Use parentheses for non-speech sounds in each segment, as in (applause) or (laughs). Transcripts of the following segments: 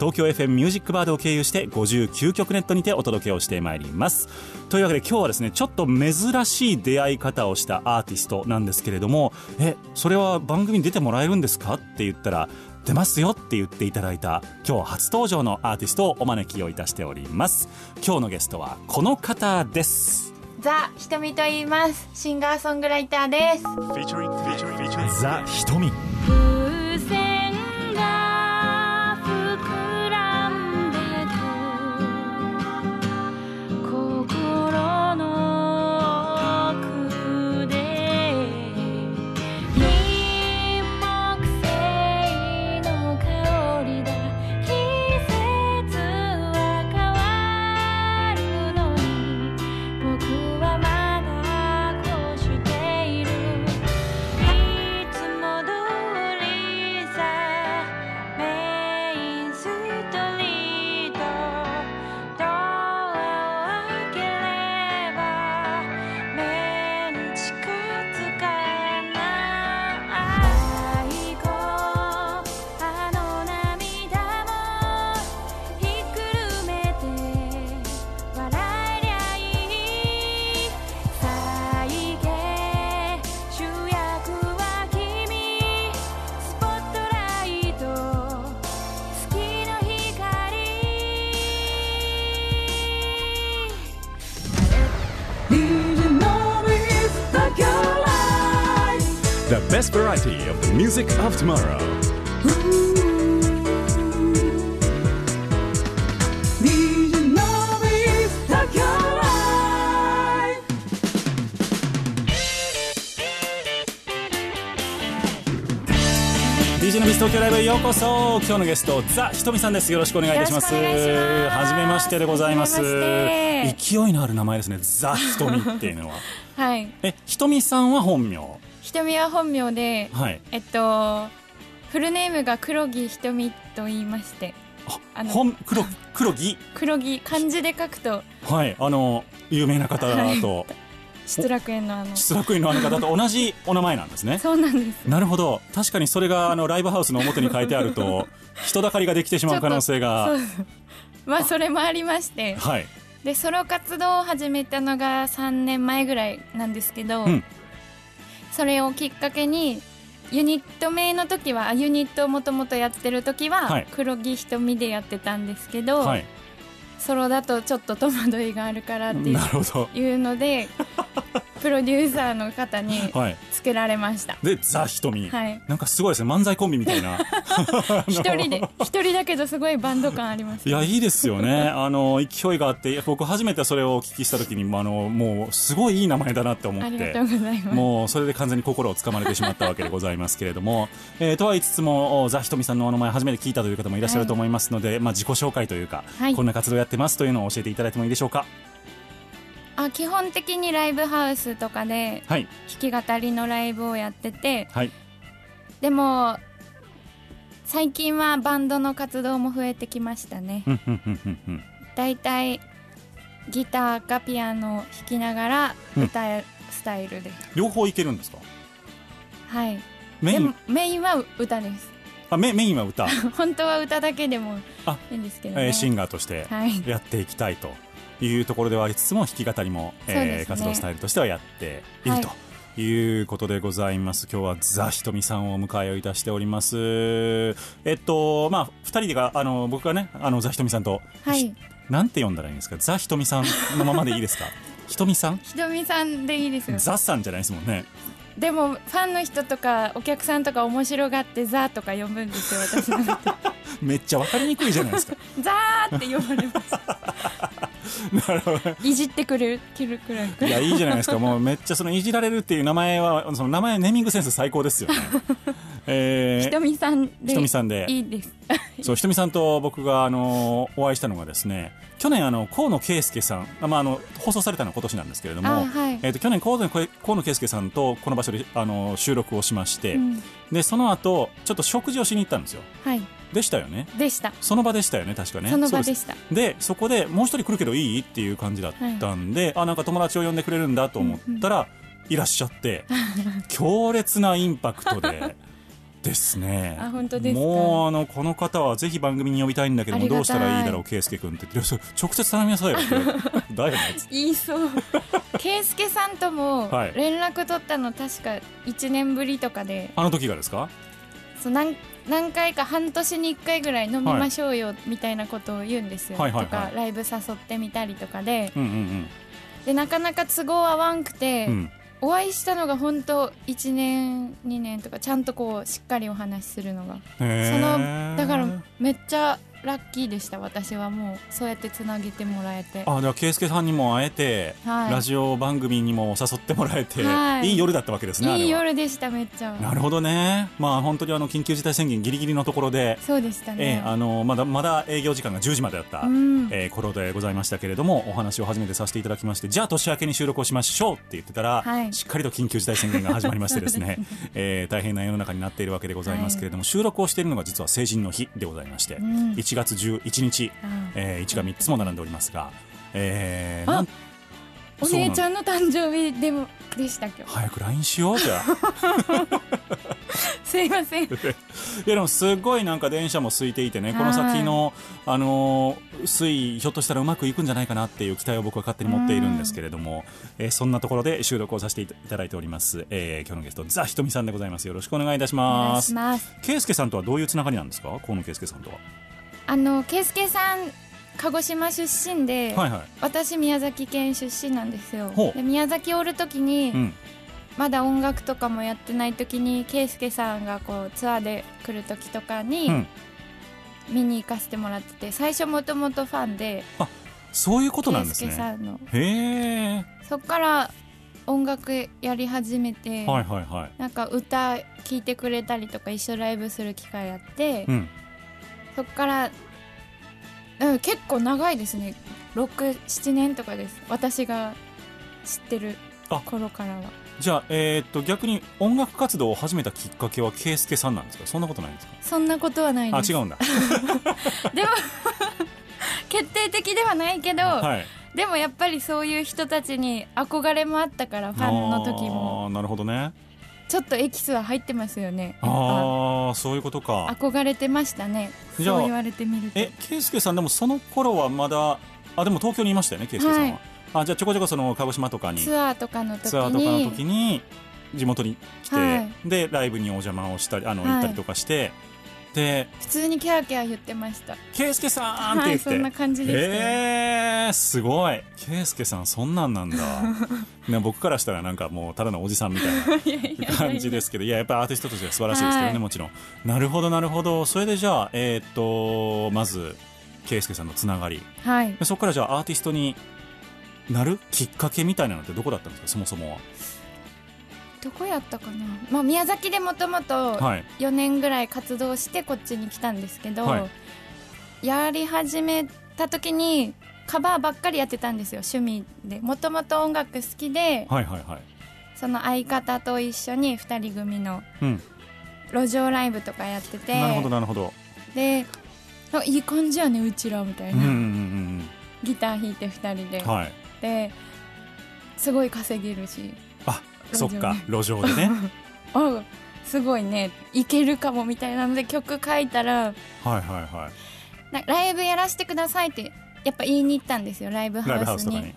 東京 FM ミュージックバードを経由して59曲ネットにてお届けをしてまいります。というわけで今日はですねちょっと珍しい出会い方をしたアーティストなんですけれどもえそれは番組に出てもらえるんですか？って言ったら出ますよって言っていただいた今日初登場のアーティストをお招きをいたしております。今日のゲストはこの方です。ザ・ひとみと言います。シンガーソングライターです。ザ・瞳。風船 best variety of the music of tomorrow. DJ のビス東京ライブへようこそ。今日のゲストザ・ひとみさんです。よろしくお願いいたします。はじめましてでございます。勢いのある名前ですね。ザ・ひとみっていうのは。(laughs) はい。えひとみさんは本名ひとみは本名ではい。えっとフルネームが黒木ひと言いましてあの本黒黒木？黒木漢字で書くとはいあの有名な方と失楽園のあの。失楽園のあの方と同じお名前なんですね。そうなんです。なるほど。確かにそれがあのライブハウスの表に書いてあると人だかりができてしまう可能性が。まあそれもありましてはい。でソロ活動を始めたのが3年前ぐらいなんですけど、うんそれをきっかけにユニット名の時はあユニットをもともとやってる時は、はい。黒木ひとみでやってたんですけど、はいソロだとちょっと戸惑いがあるからっていうので (laughs) プロデューサーの方にはい。つけられました。でザ・ひとみ、はい。なんかすごいですね。漫才コンビみたいな。(laughs) 一人で一人だけどすごいバンド感ありますいやいいですよね。あの勢いがあって僕初めてそれをお聞きした時にあのもうすごいいい名前だなって思って。もうそれで完全に心をつかまれてしまったわけでございますけれども、えーとは言いつつもおザ・ひとみさんのお名前初めて聞いたという方もいらっしゃると思いますので、まあ、自己紹介というか、はい。こんな活動やってますというのを教えていただいてもいいでしょうか？あ基本的にライブハウスとかではい。弾き語りのライブをやっててはい。でも最近はバンドの活動も増えてきましたね。だいたいギターかピアノを弾きながらうん。歌えるスタイルで、両方いけるんですか？はい。メインメインは歌ですあメメインは歌、(laughs) 本当は歌だけでもあいいんですけどね、えーシンガーとしてはい。やっていきたいというところではありつつも弾き語りも、えー活動スタイルとしてはやっているはい。と。いうことでございます。今日はザ・ひとみさんをお迎えをいたしております。えっと、まあ、二人でが、あの、僕がね、あの、ザ・ひとみさんと、はい。なんて呼んだらいいんですか？ザ・ひとみさんのままでいいですか？(laughs) ひとみさん？ひとみさんでいいですよ。ザさんじゃないですもんね。でもファンの人とかお客さんとか面白がって「ザ」とか呼ぶんですよ私のことめっちゃ分かりにくいじゃないですか「ザー」って呼ばれます。(laughs) なるほど。いじってくれるくらい。いやいいじゃないですか。(laughs) もうめっちゃそのいじられるっていう名前はその名前ネーミングセンス最高ですよね。(laughs) えひとみさんでひとみさんで。いいです。ー、そうひとみさんと僕があのお会いしたのがですね去年あの河野圭介さんあまああの放送されたのは今年なんですけれども、あはい。えー、と去年河野河野圭介さんとこの場所であの収録をしまして、うん。でその後ちょっと食事をしに行ったんですよ。はい。でしたよね。でした。その場でしたよね確かね。その場うでした。でそこでもう一人来るけどいい？っていう感じだったんで、あなんか友達を呼んでくれるんだと思ったら、いらっしゃって強烈なインパクトでですね。あ本当ですか？もうあのこの方はぜひ番組に呼びたいんだけどもどうしたらいいだろう圭介君って。直接頼みなさいよ。(laughs) ってだよね言いそう。(laughs) 圭介さんともはい。連絡取ったの確か1年ぶりとかで。あの時がですか？そう何何回か半年に1回ぐらい飲みましょうよみたいなことを言うんですよ、はいとかライブ誘ってみたりとかで。うんうんでなかなか都合合わんくて、うんうんお会いしたのが本当1年2年とかちゃんとこうしっかりお話しするのが。そのだからめっちゃラッキーでした。私はもうそうやってつなげてもらえて。あでは圭介さんにも会えて、はい。ラジオ番組にも誘ってもらえて、はい。いい夜だったわけですねいい夜でしためっちゃ。なるほどね。まあ本当にあの緊急事態宣言ギリギリのところで、そうでしたえね。えあのまだまだ営業時間が10時までだった、うん。えー頃でございましたけれどもお話を初めてさせていただきましてじゃあ年明けに収録をしましょうって言ってたら、はい。しっかりと緊急事態宣言が始まりましてですね (laughs) えー大変な世の中になっているわけでございますけれども、収録をしているのが実は成人の日でございまして、ん1月11日、あえー、1が3つも並んでおりますが、えお姉ちんゃんの誕生日でもでした今日早く LINE しようじゃあ。(laughs) すいません。(laughs) いやでもすごいなんか電車も空いていてねこの先の、あのー推移ひょっとしたらうまくいくんじゃないかなっていう期待を僕は勝手に持っているんですけれども、えーそんなところで収録をさせていただいております、えー今日のゲストザひとみさんでございます。よろしくお願いいたします。ます。圭介さんとはどういうつながりなんですか？河野圭介さんとはあの圭介さん鹿児島出身で、はいはい。私宮崎県出身なんですよ。で宮崎おる時に、うん。まだ音楽とかもやってない時に圭介さんがこうツアーで来る時とかに、うん。見に行かせてもらってて最初もともとファンでそういうことなんです圭介さねんの。へえ。そっから音楽やり始めて、はいはいはい。なんか歌聴いてくれたりとか一緒ライブする機会あって、うんそっから、うん、結構長いですね。67年とかです。私が知ってるあ頃からは。じゃあ、えーっと逆に音楽活動を始めたきっかけは圭介さんなんですか？そんなことないんですか？そんなことはないです。あ違うんだ。(laughs) でも (laughs) 決定的ではないけど、はい。でもやっぱりそういう人たちに憧れもあったからファンの時も。なるほどねちょっとエキスは入ってますよね。ああそういうことか。憧れてましたね。そう言われてみると。え圭介さんでもその頃はまだあでも東京にいましたよね圭介さんは、はい。あじゃあちょこちょこその鹿児島とかにツアーとかの時に。ツアーとかの時に地元に来て、はい。でライブにお邪魔をしたりあの、はい。行ったりとかしてで普通にキャーキャー言ってました「圭介さん!」ってはい言って、そんな感じでした。よえー、すごい。圭介さんそんなんなんだ。ね僕からしたらなんかもうただのおじさんみたいな (laughs) 感じですけど。いややっぱりアーティストとしては素晴らしいですけどね、はい。もちろん。なるほどなるほど。それでじゃあえーっとまず圭介さんのつながり。はい。でそこからじゃあアーティストになるきっかけみたいなのってどこだったんですかそもそもはどこやったかな、まあ、宮崎でもともとはい。4年ぐらい活動してこっちに来たんですけど、はい。やり始めた時にカバーばっかりやってたんですよ趣味で。もともと音楽好きではいはいはい。その相方と一緒に2人組のうん。路上ライブとかやってて。なるほどなるほど。であいい感じやねうちらみたいな、うんうんうんギター弾いて2人で、うんはい。ですごい稼げるしそっか路上でね。(laughs) あすごいね。いけるかもみたいなので曲書いたらはいはいはい。なライブやらせてくださいってやっぱ言いに行ったんですよライブハウスに。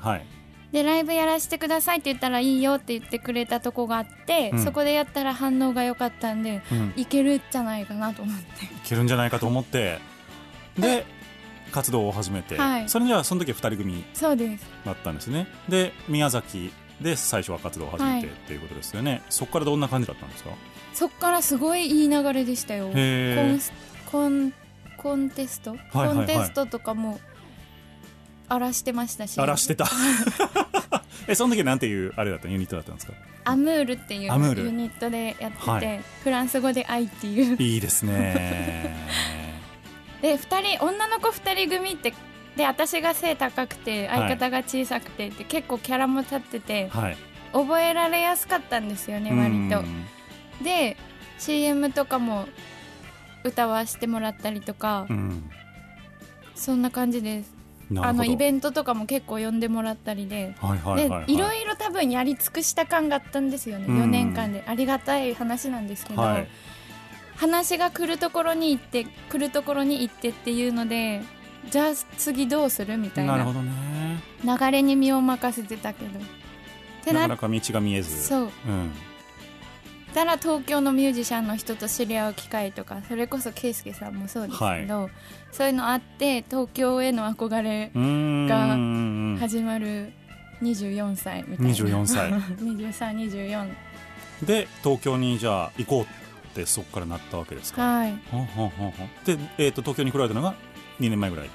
でライブやらせてくださいって言ったらいいよって言ってくれたとこがあって、うん。そこでやったら反応が良かったんでうん。いけるんじゃないかなと思って。いけるんじゃないかと思ってで活動を始めて、はい。それじゃあその時は2人組そうです。だったんですね。で宮崎で最初は活動を始めてはい。っていうことですよね、そこからどんな感じだったんですか？そっからすごいいい流れでしたよ。コンスコンコンテスト、はいはいはい。コンテストとかも荒らしてましたし。荒らしてた。(laughs) えその時なんていうあれだったユニットだったんですか？アムールっていうユニットでやってて、はい。フランス語で愛っていう。いいですね (laughs) で二人女の子2人組ってで私が背高くてはい。相方が小さくてって、結構キャラも立っててはい。覚えられやすかったんですよね割と。うんで CM とかも歌わせてもらったりとか、うん。そんな感じです。あのイベントとかも結構呼んでもらったりで。はいはいはい、はい、でいろいろ多分やり尽くした感があったんですよね、うん。4年間で。ありがたい話なんですけど、はい。話が来るところに行って来るところに行ってっていうのでじゃあ次どうするみたいな。なるほどね。流れに身を任せてたけど。ななかなか道が見えず。そう。うん、たら東京のミュージシャンの人と知り合う機会とかそれこそ圭介さんもそうですけど、そういうのあって東京への憧れがうん。始まる24歳みたいな。24歳。(laughs) 2324で東京にじゃあ行こうってそこからなったわけですか。はい。ほんほんほんで、えー、と東京に来られたのが2年前ぐらい。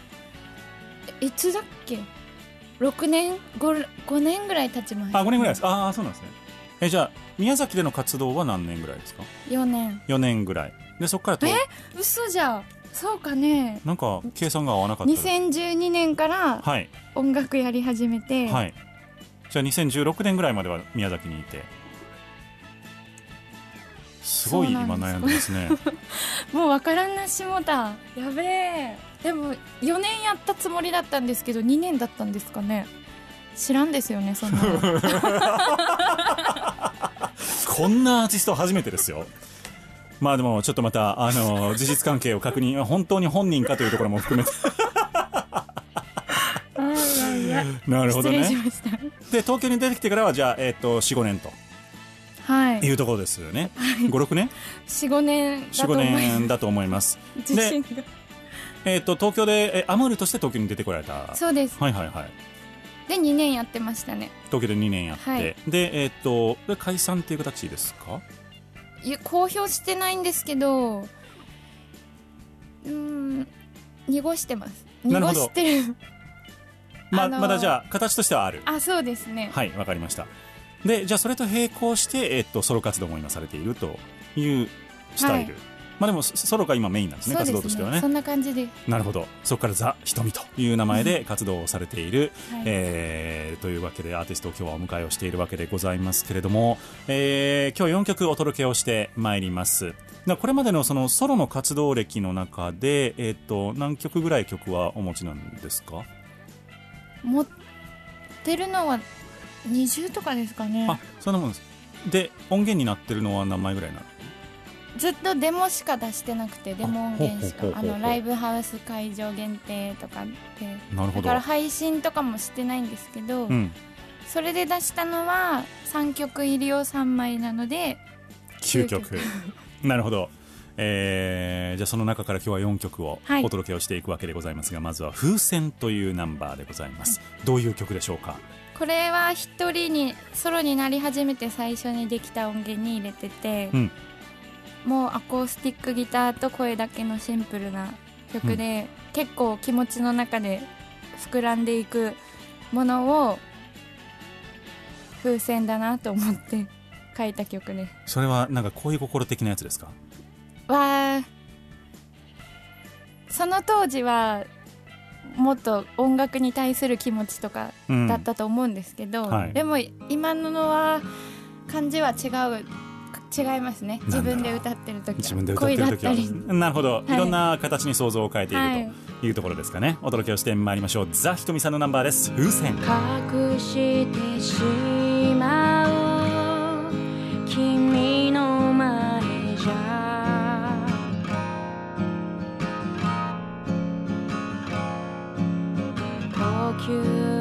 いつだっけ？6年？5, 5年ぐらい経ちました。あ5年ぐらいです。ああそうなんですね。えじゃあ宮崎での活動は何年ぐらいですか？4年。4年ぐらい。でそこからとえ嘘じゃそうかね。なんか計算が合わなかった。です2012年からはい。音楽やり始めて、はい。じゃあ2016年ぐらいまでは宮崎にいて。すごい今悩んでますね。(laughs) もうわからんなしもたやべえでも4年やったつもりだったんですけど2年だったんですかね。知らんですよねそんなの。(laughs) こんなアーティスト初めてですよ。まあでもちょっとまたあの事実関係を確認本当に本人かというところも含めて。なるほどね。で東京に出てきてからはじゃあ、えっと45年と。はい。いうところですよね。56年？45年だと45思います。年だと思います。自信がえっと東京でえアムールとして東京に出てこられた。そうです。はいはいはい。で2年やってましたね。東京で2年やって、はい。でえっとこれ解散っていう形ですか？いや公表してないんですけどうーん濁してます。濁してる。(laughs) まあのーまだじゃあ形としてはある。あそうですね。はいわかりました。でじゃあそれと並行して、えっとソロ活動も今されているというスタイル、はいまあでもソソロが今メインなんですねそう活動としてはね。そんな感じで、なるほど。そこからザ・瞳という名前で活動をされている、はい。えーというわけでアーティストを今日はお迎えをしているわけでございますけれども、えー今日4曲お届けをしてまいります。でこれまでのそのソロの活動歴の中で、えー、と何曲ぐらい曲はお持ちなんですか？持ってるのは20とかですかね。あそんなもんです。で音源になってるのは何枚ぐらいなのずっとデモしか出してなくてデモ音源しかあのライブハウス会場限定とかで。なるほど。だから配信とかもしてないんですけど、うん。それで出したのは3曲入りを3枚なので9曲。(laughs) なるほど。えーじゃあその中から今日は4曲をはい。お届けをしていくわけでございますが、まずは「風船」というナンバーでございます、どういう曲でしょうか？これは一人にソロになり始めて最初にできた音源に入れてて、うんもうアコースティックギターと声だけのシンプルな曲で、結構気持ちの中で膨らんでいくものを風船だなと思って書いた曲で。すそれはなんか恋心的なやつですか？わーその当時はもっと音楽に対する気持ちとかうんだったと思うんですけど、はい。でも今ののは感じは違う違いますね。自分で歌ってる時は。自分で歌ってる時は。なるほど、い。い、ろんな形に想像を変えていはいるとい。うところですかね、お届けをしてまいりましょう。ザ・ひとみさんのナンバーです。風船。隠してしまう。君の前じゃ。呼吸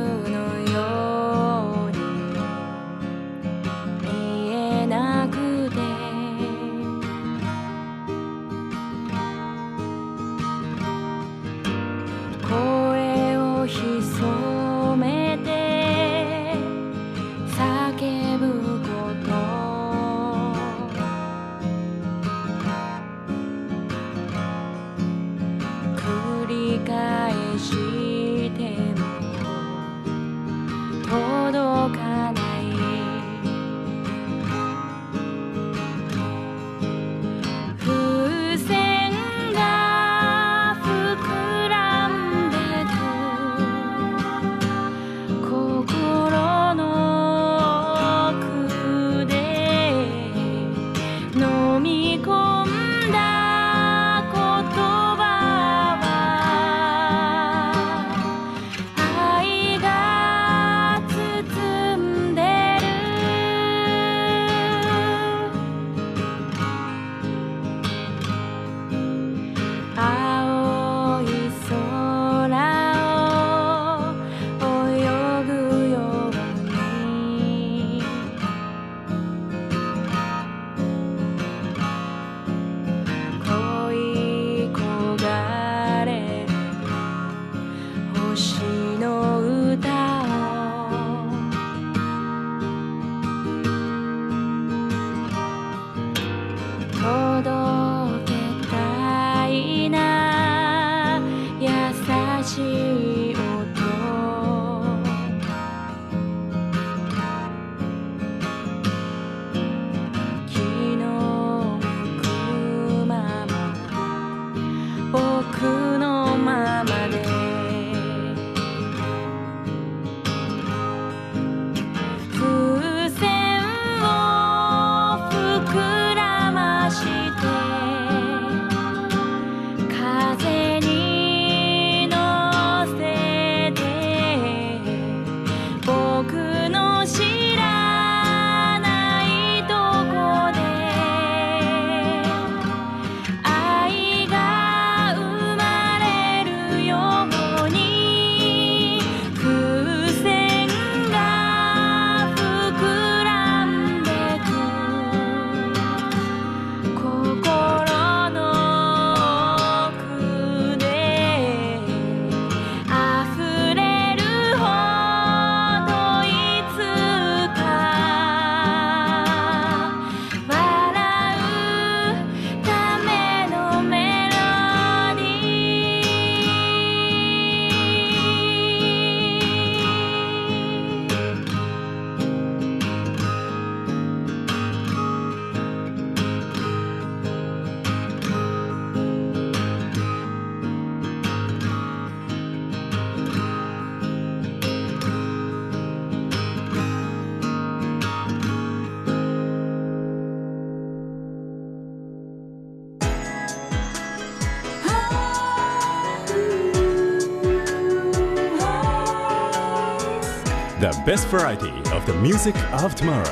best variety of the music of tomorrow」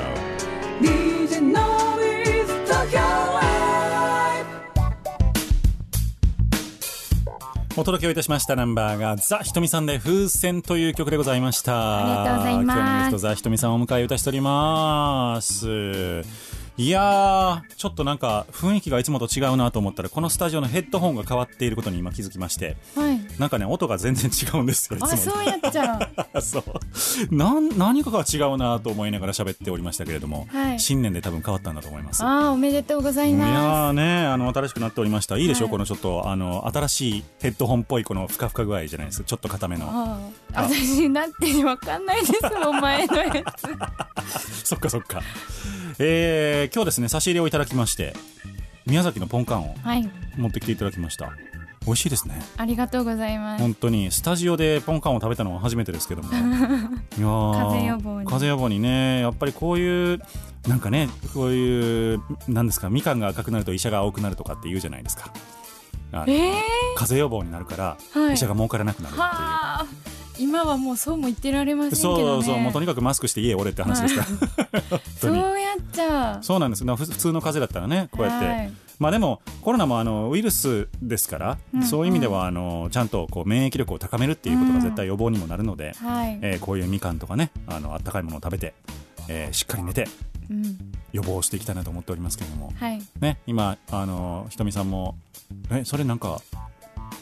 DJ Noise Tokyo Live お届けをいたしましたナンバーがザ・ひとみさんで風船という曲でございました。ありがとうございます。今日のゲストザ・ひとみさんをお迎えいたしておりますいやーちょっとなんか雰囲気がいつもと違うなと思ったらこのスタジオのヘッドホンが変わっていることに今気づきましてはい。なんかね音が全然違うんですよいつもあそうやっちゃう。(laughs) そう。なん何かが違うなと思いながら喋っておりましたけれども、はい。新年で多分変わったんだと思います。あーおめでとうございいやまーねあの新しくなっておりましたい。いでしょ、はいこのちょっとあの新しいヘッドホンっぽいこのふかふか具合じゃないですか。ちょっと固めの。すあー私だってわかんないですお前のやつ。(laughs) そっかそっかえー、今日ですね差し入れをいただきまして宮崎のポンカンをはい。持ってきていただきました。美味しいですね。ありがとうございます。本当にスタジオでポンカンを食べたのは初めてですけども。(laughs) いやー風邪予防に。風邪予防にねやっぱりこういうなんかねこういうなんですかみかんが赤くなると医者が青くなるとかって言うじゃないですか。えー、風邪予防になるから、はい。医者が儲からなくなるっていう。はあ今はもうそうも言ってられませんけそどね。うそうもうとにかくマスクして家おれって話ですから、本当にそうやっちゃう。そうなんです。普通の風邪だったらねこうやって、はい。まあでもコロナもあのウイルスですから、うんそういう意味ではあのちゃんとこう免疫力を高めるっていうことが絶対予防にもなるので、はい、えーこういうみかんとかねあのあったかいものを食べて、えーしっかり寝てうん、予防していきたいなと思っておりますけれども、はい。ね、今あのひとみさんもえそれなんか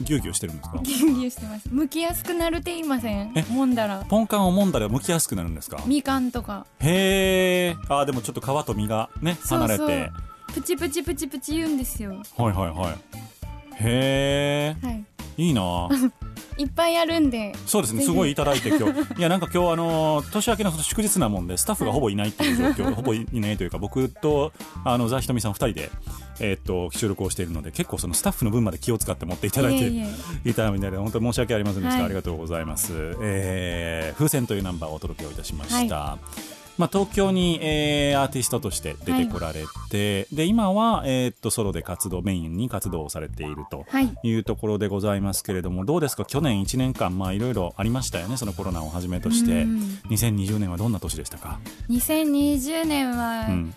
ギュウギュウしてるんですか？ギュウギュウしてます。剥きやすくなるって言いません？え？もんだら。ポンカンを揉んだら剥きやすくなるんですか？みかんとか。へえあーでもちょっと皮と身がね離れてそう。そうプチプチプチプチ言うんですよ。はいはいはい。へはい。えいいな。(laughs) いっぱいあるんで。そうですねすごいいただいて今日。(laughs) いやなんか今日あのー年明けの祝日なもんでスタッフがほぼいないっていう状況 (laughs) ほぼいないというか僕とあのザひとみさん2人でえーっと収録をしているので結構そのスタッフの分まで気を使って持っていただいていたみたいで本当に申し訳ありませんでした、はい。ありがとうございます、えー風船というナンバーをお届けをいたしました、まあ、東京に、えーアーティストとして出てこられて、で今は、えーっとソロで活動メインに活動をされているとはい。いうところでございますけれどもどうですか？去年1年間まあいろいろありましたよねそのコロナをはじめとして。うん。2020年はどんな年でしたか、2020年は、うん、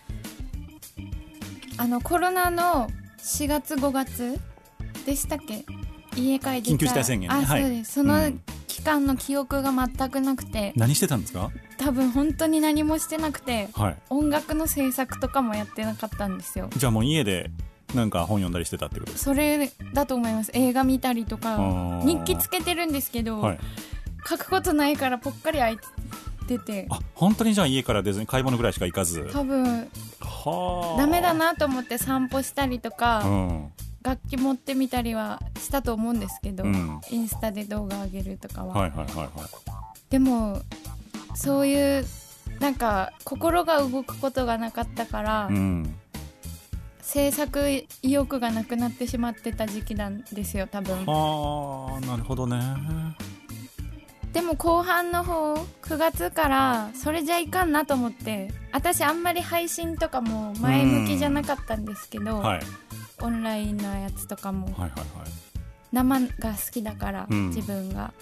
あのコロナの4月5月でしたっけ？家帰って緊急事態宣言ね。あ、はい。そうです。そうのん期間の記憶が全くなくて。何してたんですか？多分本当に何もしてなくてはい。音楽の制作とかもやってなかったんですよ。じゃあもう家でなんか本読んだりしてたってこと？ですそれだと思います。映画見たりとか日記つけてるんですけど、かはい。書くことないからぽっかり空いてて。あ本当にじゃあ家から出ずに買い物ぐらいしか行かず。多分はあ。ダメだなと思って散歩したりとか、うん楽器持ってみたりはしたと思うんですけど、うん。インスタで動画上げるとかは、はいはいはいはい。でもそういうなんか心が動くことがなかったから、うん。制作意欲がなくなってしまってた時期なんですよ多分。ああなるほどね。でも後半の方9月からそれじゃいかんなと思って私あんまり配信とかも前向きじゃなかったんですけど、はいオンラインのやつとかもはいはいはい。生が好きだから、うん。自分が。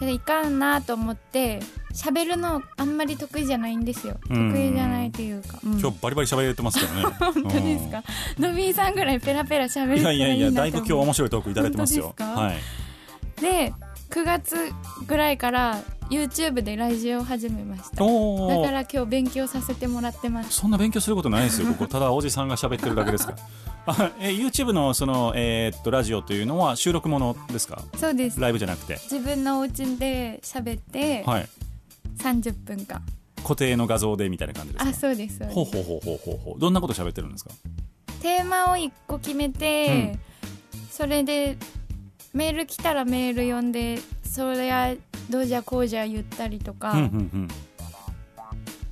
いかんなと思って喋るのあんまり得意じゃないんですよ。うん。得意じゃないというか、うん。今日バリバリ喋れてますからね。(laughs) 本当ですか？ノビーさんぐらいペラペラ喋うんいいやいやいやだいぶ今日面白いトークいただいてますよ。本当ですか？はい。で9月ぐらいから YouTube でラジオを始めました。だから今日勉強させてもらってます。そんな勉強することないですよここ。ただおじさんが喋ってるだけですから。あ (laughs) え YouTube のそのえーっとラジオというのは収録ものですか？そうです。ライブじゃなくて。自分のお家で喋ってはい。30分間、固定の画像でみたいな感じですか？あそうですそうです。ほうほうほうほうほうほう。どんなこと喋ってるんですか？テーマを1個決めて、それでメール来たらメール読んでそれはどうじゃこうじゃ言ったりとか、うんうんうん。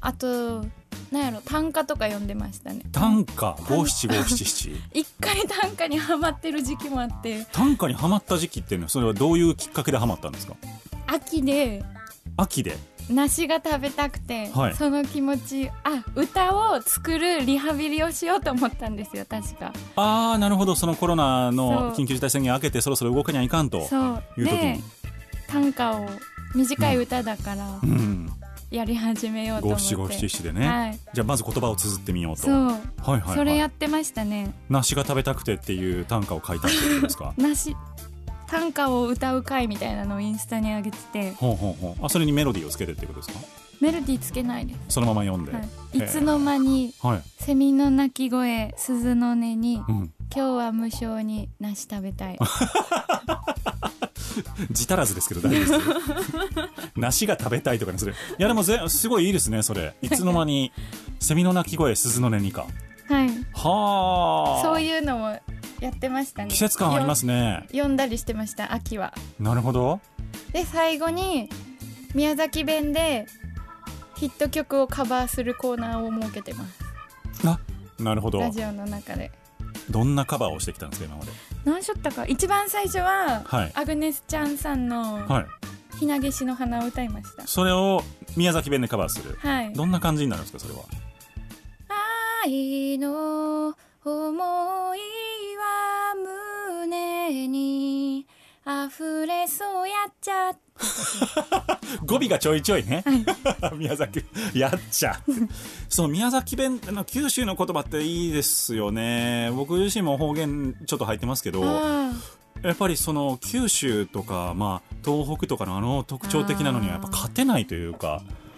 あとなんやろ短歌とか読んでましたね。短歌？五七五七七？(laughs) 一回短歌にハマってる時期もあって。短歌にはまった時期っていうのはそれはどういうきっかけではまったんですか？秋で。秋で？梨が食べたくて、はい。その気持ちあ歌を作るリハビリをしようと思ったんですよ確か。ああなるほど。そのコロナの緊急事態宣言明けてそろそろ動かにはいかんという時でに短歌を短い歌だから。うんやり始めようと思って、五七五七七でね、はい。じゃあまず言葉を綴ってみようと。そう、はいはい、はい、それやってましたね。梨が食べたくてっていう短歌を書いたってことですか？(laughs) 梨。短歌を歌う会みたいなのをインスタに上げてて。ほうほうほう。あそれにメロディーをつけてっていうことですか？メロディーつけないです、そのまま読んで、はい、いつの間にはい、セミの鳴き声鈴の音にうん、今日は無償に梨食べたい (laughs) (laughs) 字足らずですけど大丈夫ですよ。(laughs) 梨が食べたいとかねそれいやでもぜすごいいいですねそれ。い。つの間にセミの鳴き声鈴の音にか。はい。はあ。そういうのをやってましたね。季節感ありますね。よ読んだりしてました秋は。なるほど。で最後に宮崎弁でヒット曲をカバーするコーナーを設けてます。あなるほど。ラジオの中でどんなカバーをしてきたんですか今まで？何しょったか。一番最初は、はい。アグネスちゃんさんのはい「ひなげしの花」を歌いました。それを宮崎弁でカバーする。はい。どんな感じになるんですかそれは？愛の思いは胸に溢れそうやっちゃ語尾がちょいちょいね、(laughs) 宮崎やっちゃその宮崎弁の九州の言葉っていいですよね。僕自身も方言ちょっと入ってますけどあやっぱりその九州とか、まあ、東北とかのあの特徴的なのにはやっぱ勝てないというかー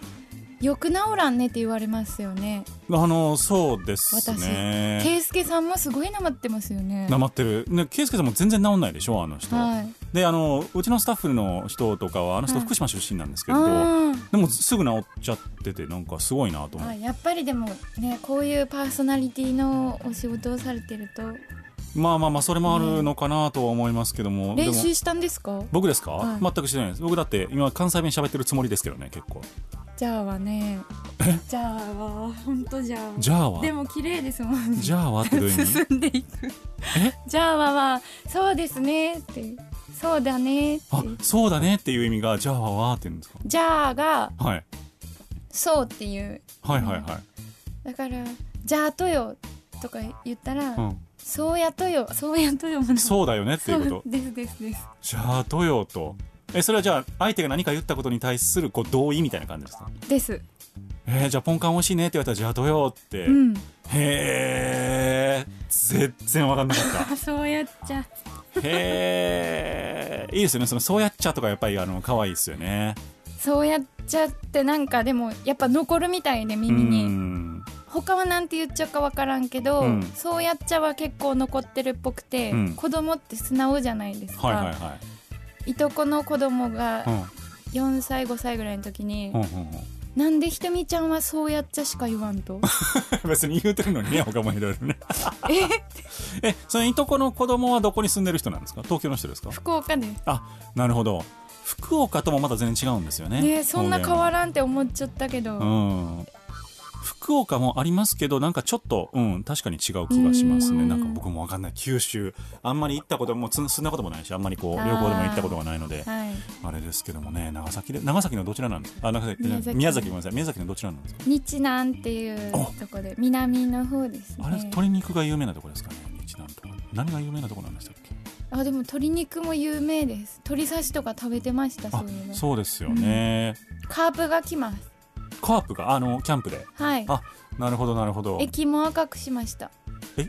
よく治らんねって言われますよね。あのそうです私ね圭介さんもすごいなまってますよね。なまってる。ね圭介さんも全然治んないでしょあの人、はい。であのうちのスタッフの人とかはあの人はい。福島出身なんですけど、ー。でもすぐ治っちゃっててなんかすごいなと思うあやっぱりでもねこういうパーソナリティのお仕事をされてると。まあまあまあそれもあるのかなとは思いますけども。練習したんですか？僕ですか、はい。全くしてないです。僕だって今関西弁喋ってるつもりですけどね結構じゃあはねじゃあは本当じゃあ。じゃあは？でも綺麗ですもんね。じゃあはってどういう意味？進んでいく。え？じゃあははそうですね。ってそうだね。って。あそうだねっていう意味がじゃあははって言うんですか？じゃあがはい。そうっていう。はいはいはい、だからじゃあとよとか言ったら、うん、そうやとよそうやとよもそうだよねっていうこと？ですですです。じゃあどうよとえそれはじゃあ相手が何か言ったことに対するこう同意みたいな感じですか？です。えー、じゃあポンカン美味しいねって言われたらじゃあどうよって、うん。へえ全然分かんなかっあ (laughs) そうやっちゃたへえいいですよね。そのそうやっちゃとかやっぱりあの可愛いですよね。そうやっちゃってなんかでもやっぱ残るみたいで耳うにん。他はなんて言っちゃうか分からんけど、うん。そうやっちゃは結構残ってるっぽくて、うん。子供って素直じゃないですか、はいはいはいいとこの子供がうん。4歳5歳ぐらいの時に、うんうんうん。なんでひとみちゃんはそうやっちゃしか言わんと？(laughs) 別に言うてるのにね他もいろいろね。(laughs) え？そのいとこの子供はどこに住んでる人なんですか？東京の人ですか？福岡であなるほど。福岡ともまた全然違うんですよね。ねそんな変わんらんって思っちゃったけど、うん福岡もありますけどなんかちょっとうん確かに違う気がしますね。うん。なんか僕もわかんない九州。あんまり行ったこともつ住んだこともないしあんまりこう旅行でも行ったことがないのではい。あれですけどもね長崎で長崎のどちらなんです？かあ長崎宮崎。宮崎ごめんなさい宮崎のどちらなんですか？日南っていうとこで南の方ですね。あれ鶏肉が有名なとこですかね？日南とか。何が有名なとこなんでしたっけ？あでも鶏肉も有名です。鶏刺しとか食べてましたそあうですよね、カープが来ますカープがあのキャンプで。はい。あなるほどなるほど。駅も赤くしました。え？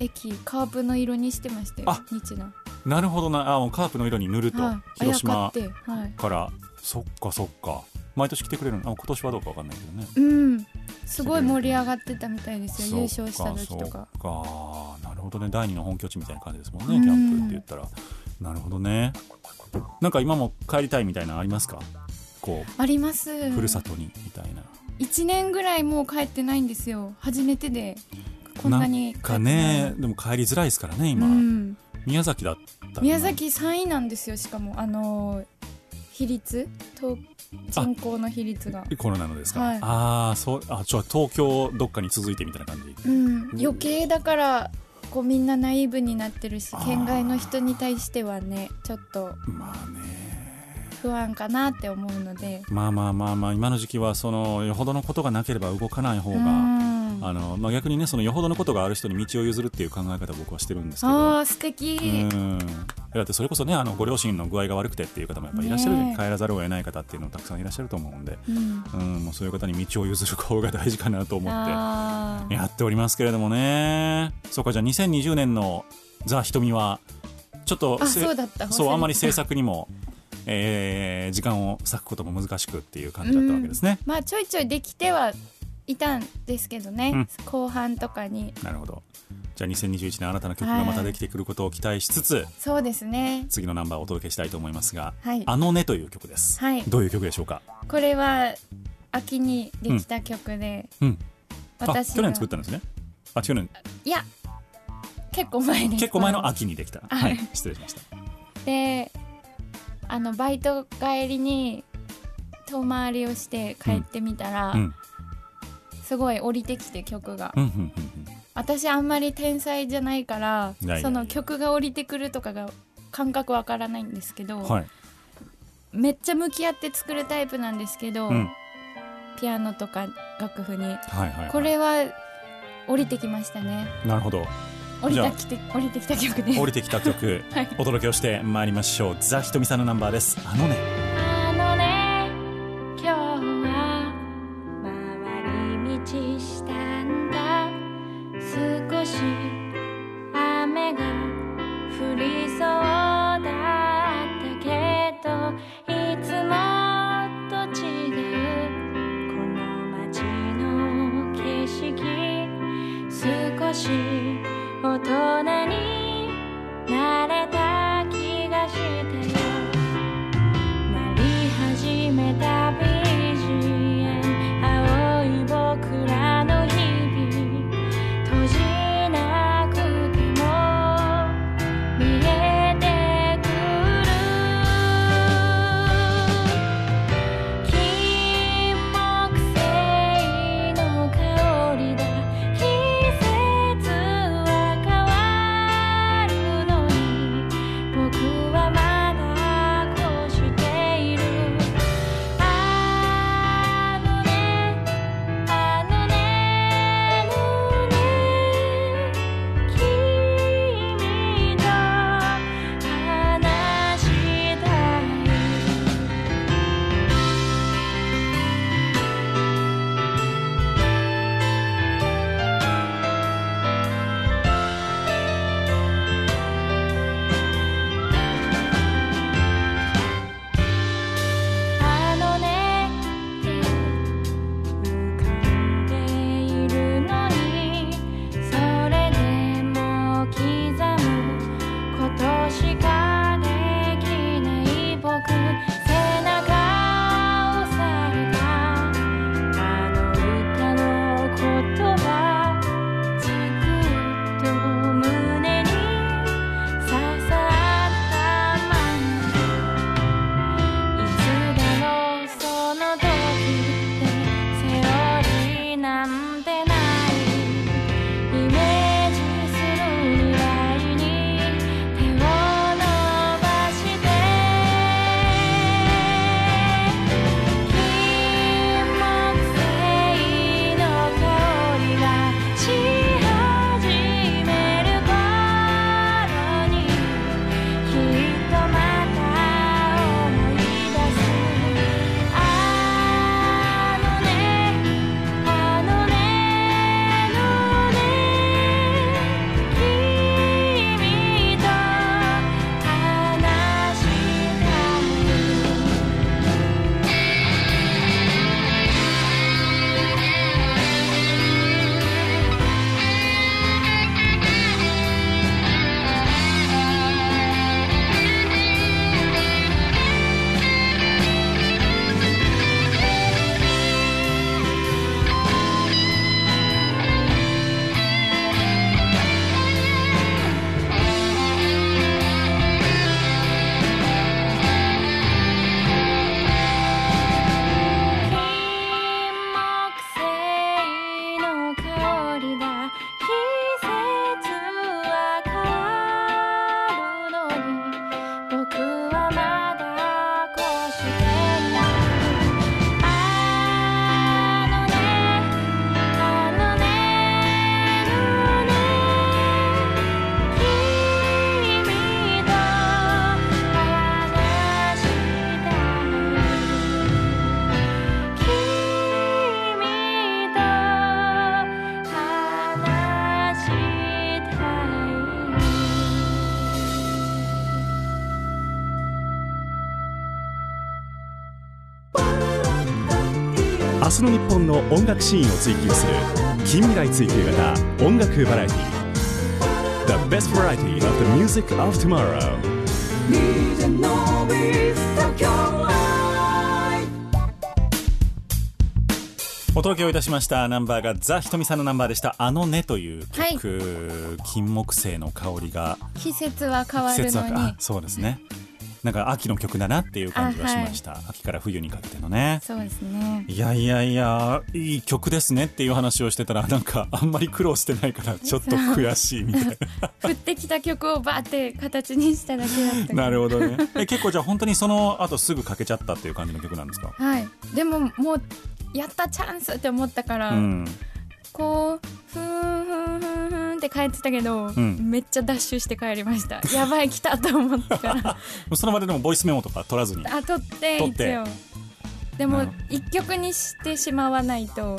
駅カープの色にしてましたよあ日南なるほどな。あもうカープの色に塗ると、はい。広島かって。はい。から。そっかそっか。毎年来てくれるの？あ今年はどうかわかんないけどね。うん。すごい盛り上がってたみたいですよ。優勝した時とか。そなるほどね。第二の本拠地みたいな感じですもんねうん。キャンプって言ったら。なるほどね。なんか今も帰りたいみたいなのありますか？こあります。うふるさとにみたいな。1年ぐらいもう帰ってないんですよ。初めてで。こんなにんかねでも帰りづらいですからね今、うん、宮崎だったら宮崎3位なんですよしかも。あのー比率？と人口の比率が。コロナのですか、はい。ああそうあじゃあ東京どっかに続いてみたいな感じ。うん。余計だからこうみんなナイーブになってるし県外の人に対してはねちょっと。まあね不安かなって思うので。まあまあまあまあ今の時期はそのよほどのことがなければ動かない方うが、ん。あのまあ、逆にねそのよほどのことがある人に道を譲るっていう考え方を僕はしてるんですけど。素敵。うん。だってそれこそねあのご両親の具合が悪くてっていう方もやっぱりいらっしゃる、ねえ帰らざるを得ない方っていうのもたくさんいらっしゃると思うんで、うん。うん、もうそういう方に道を譲る方が大事かなと思ってやっておりますけれどもね。そうかじゃあ2020年の「ザ・瞳」はちょっとあせそうあまり制作作にも、えー時間を割くことも難しくっていう感じだったわけですね。まあちょいちょいできてはいたんですけどね、うん。後半とかに。なるほど。じゃあ2021年新たな曲がまたできてくることを期待しつつ、そうですね。次のナンバーをお届けしたいと思いますがはい「あのね」という曲です、はい。どういう曲でしょうか？これは秋にできた曲で、うん。あ私が。去年作ったんですね。あ去年。いや結構前です。結構前の秋にできた。はい。はい。失礼しました。であのバイト帰りに遠回りをして帰ってみたら、うん。すごい降りてきて曲が、うんうんうん私あんまり天才じゃないからその曲が降りてくるとかが感覚わからないんですけど、うんはい。めっちゃ向き合って作るタイプなんですけど、うん。ピアノとか楽譜に。はいはいはい。これは降りてきましたね。なるほど降りじゃあたきて降りてきた曲で降りてきた曲。(laughs) はい。お届けをしてまいりましょう。ザ・ひとみさんのナンバーです。あのね音楽シーンを追求する近未来追求型音楽バラエティ。The best variety of the music of tomorrow. お届けをいたしましたナンバーがザ・ひとみさんのナンバーでした「あのね」という曲、金木犀の香りが。季節は変わるのに。そうですねなんか秋の曲だなっていう感じがしました、秋から冬にかけてのね。そうですね。いやいやいやいい曲ですねっていう話をしてたらなんかあんまり苦労してないからちょっと悔しいみたい (laughs) 降ってきた曲をバーって形にしただけだったななるほどね。え結構じゃあ本当にその後すぐかけちゃったっていう感じの曲なんですか？はい。でももうやったチャンスって思ったから、うんこうふんふんふんふんって帰ってたけど、ん。めっちゃダッシュして帰りました。(laughs) やばい来たと思った。からその場ででもボイスメモとか取らずに。あ撮って撮って。一応。でも一曲にしてしまわないと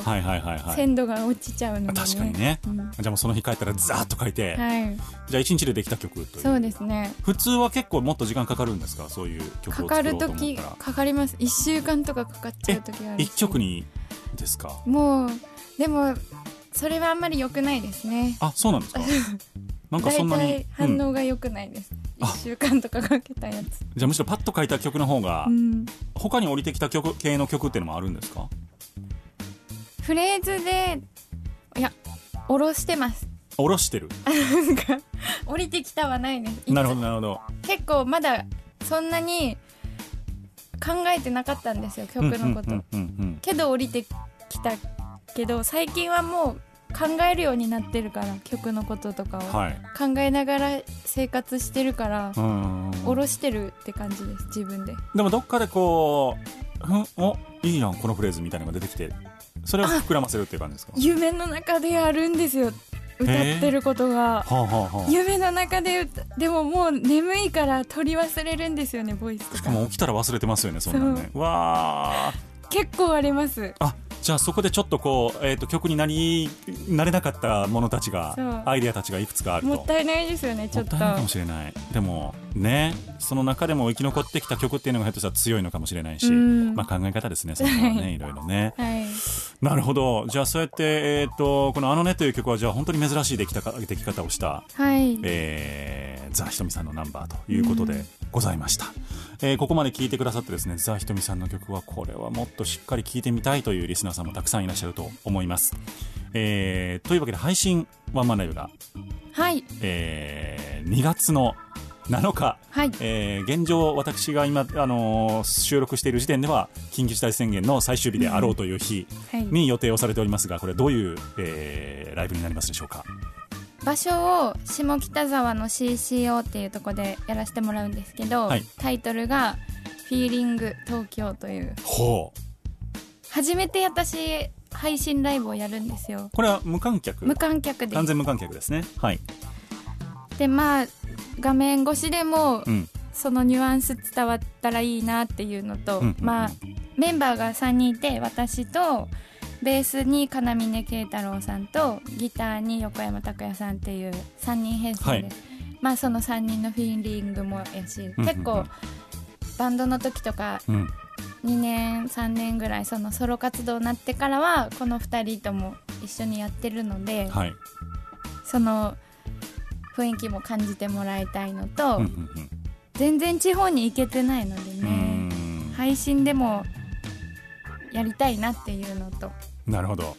鮮度が落ちちゃうので、ね確かにね、うん。じゃあもうその日帰ったらザーッと書いて、はい。じゃあ一日でできた曲という。そうですね。普通は結構もっと時間かかるんですか？そういう曲をかかる時かかります。1週間とかかかっちゃう時あるし。一曲にですか？もうでもそれはあんまり良くないですね。あそうなんですか？(laughs) なんか大そんなに反応が良くないです、あ。1週間とかかけたやつ。じゃあむしろパッと書いた曲の方が、うん。他に降りてきた曲系の曲っていうのもあるんですか？フレーズでいや下ろしてます。下ろしてる？降りてきたはないです。なるほどなるほど。結構まだそんなに考えてなかったんですよ曲のこと、うんうんうんうん。けど降りてきたけど最近はもう考えるようになってるから曲のこととかを、はい。考えながら生活してるから下ろしてるって感じです自分で。でもどっかでこう「ふんおいいやんこのフレーズ」みたいなのが出てきてそれを膨らませるっていう感じですか？夢の中であるんですよ。歌ってることが、はあはあはあ。夢の中で歌でももう眠いから取り忘れるんですよねボイスしかも起きたら忘れてますよねそんなんね。わあ結構あります。あじゃあそこでちょっとこう、えー、と曲になりなれなかったものたちがアイデアたちがいくつかあると。もったいないですよねちょっと。もったいないかもしれない。でもねその中でも生き残ってきた曲っていうのがひょっとしたら強いのかもしれないし、うん。まあ、考え方ですねそれはね (laughs) いろいろね。はい。なるほど。じゃあそうやって、えー、とこの「あのね」という曲はじゃあ本当に珍しい出来たか出来方をした。はい。えーザ・ひとみさんのナンバーということでございました、えーここまで聴いてくださってですねザ・ひとみさんの曲はこれはもっとしっかり聴いてみたいというリスナーさんもたくさんいらっしゃると思います、えーというわけで配信ワンマンライブが、はい。えー2月の7日、はい。えー現状私が今、あのー収録している時点では緊急事態宣言の最終日であろうという日はい。に予定をされておりますがこれどういう、えーライブになりますでしょうか？場所を下北沢の CCO っていうところでやらせてもらうんですけど、はい。タイトルが「フィーリング東京」という。ほう。初めて私配信ライブをやるんですよ。これは無観客。無観客で完全無観客ですね。はい、でまあ画面越しでもうん、そのニュアンス伝わったらいいなっていうのと、うんうんうんまあメンバーが3人いて私とベースに金峰慶太郎さんとギターに横山拓也さんっていう3人編成で、はい。まあその3人のフィーリングもやし、結構バンドの時とかうん、2年3年ぐらいそのソロ活動になってからはこの2人とも一緒にやってるので、はい、その雰囲気も感じてもらいたいのと、全然地方に行けてないのでねん配信でもやりたいなっていうのとなるほど。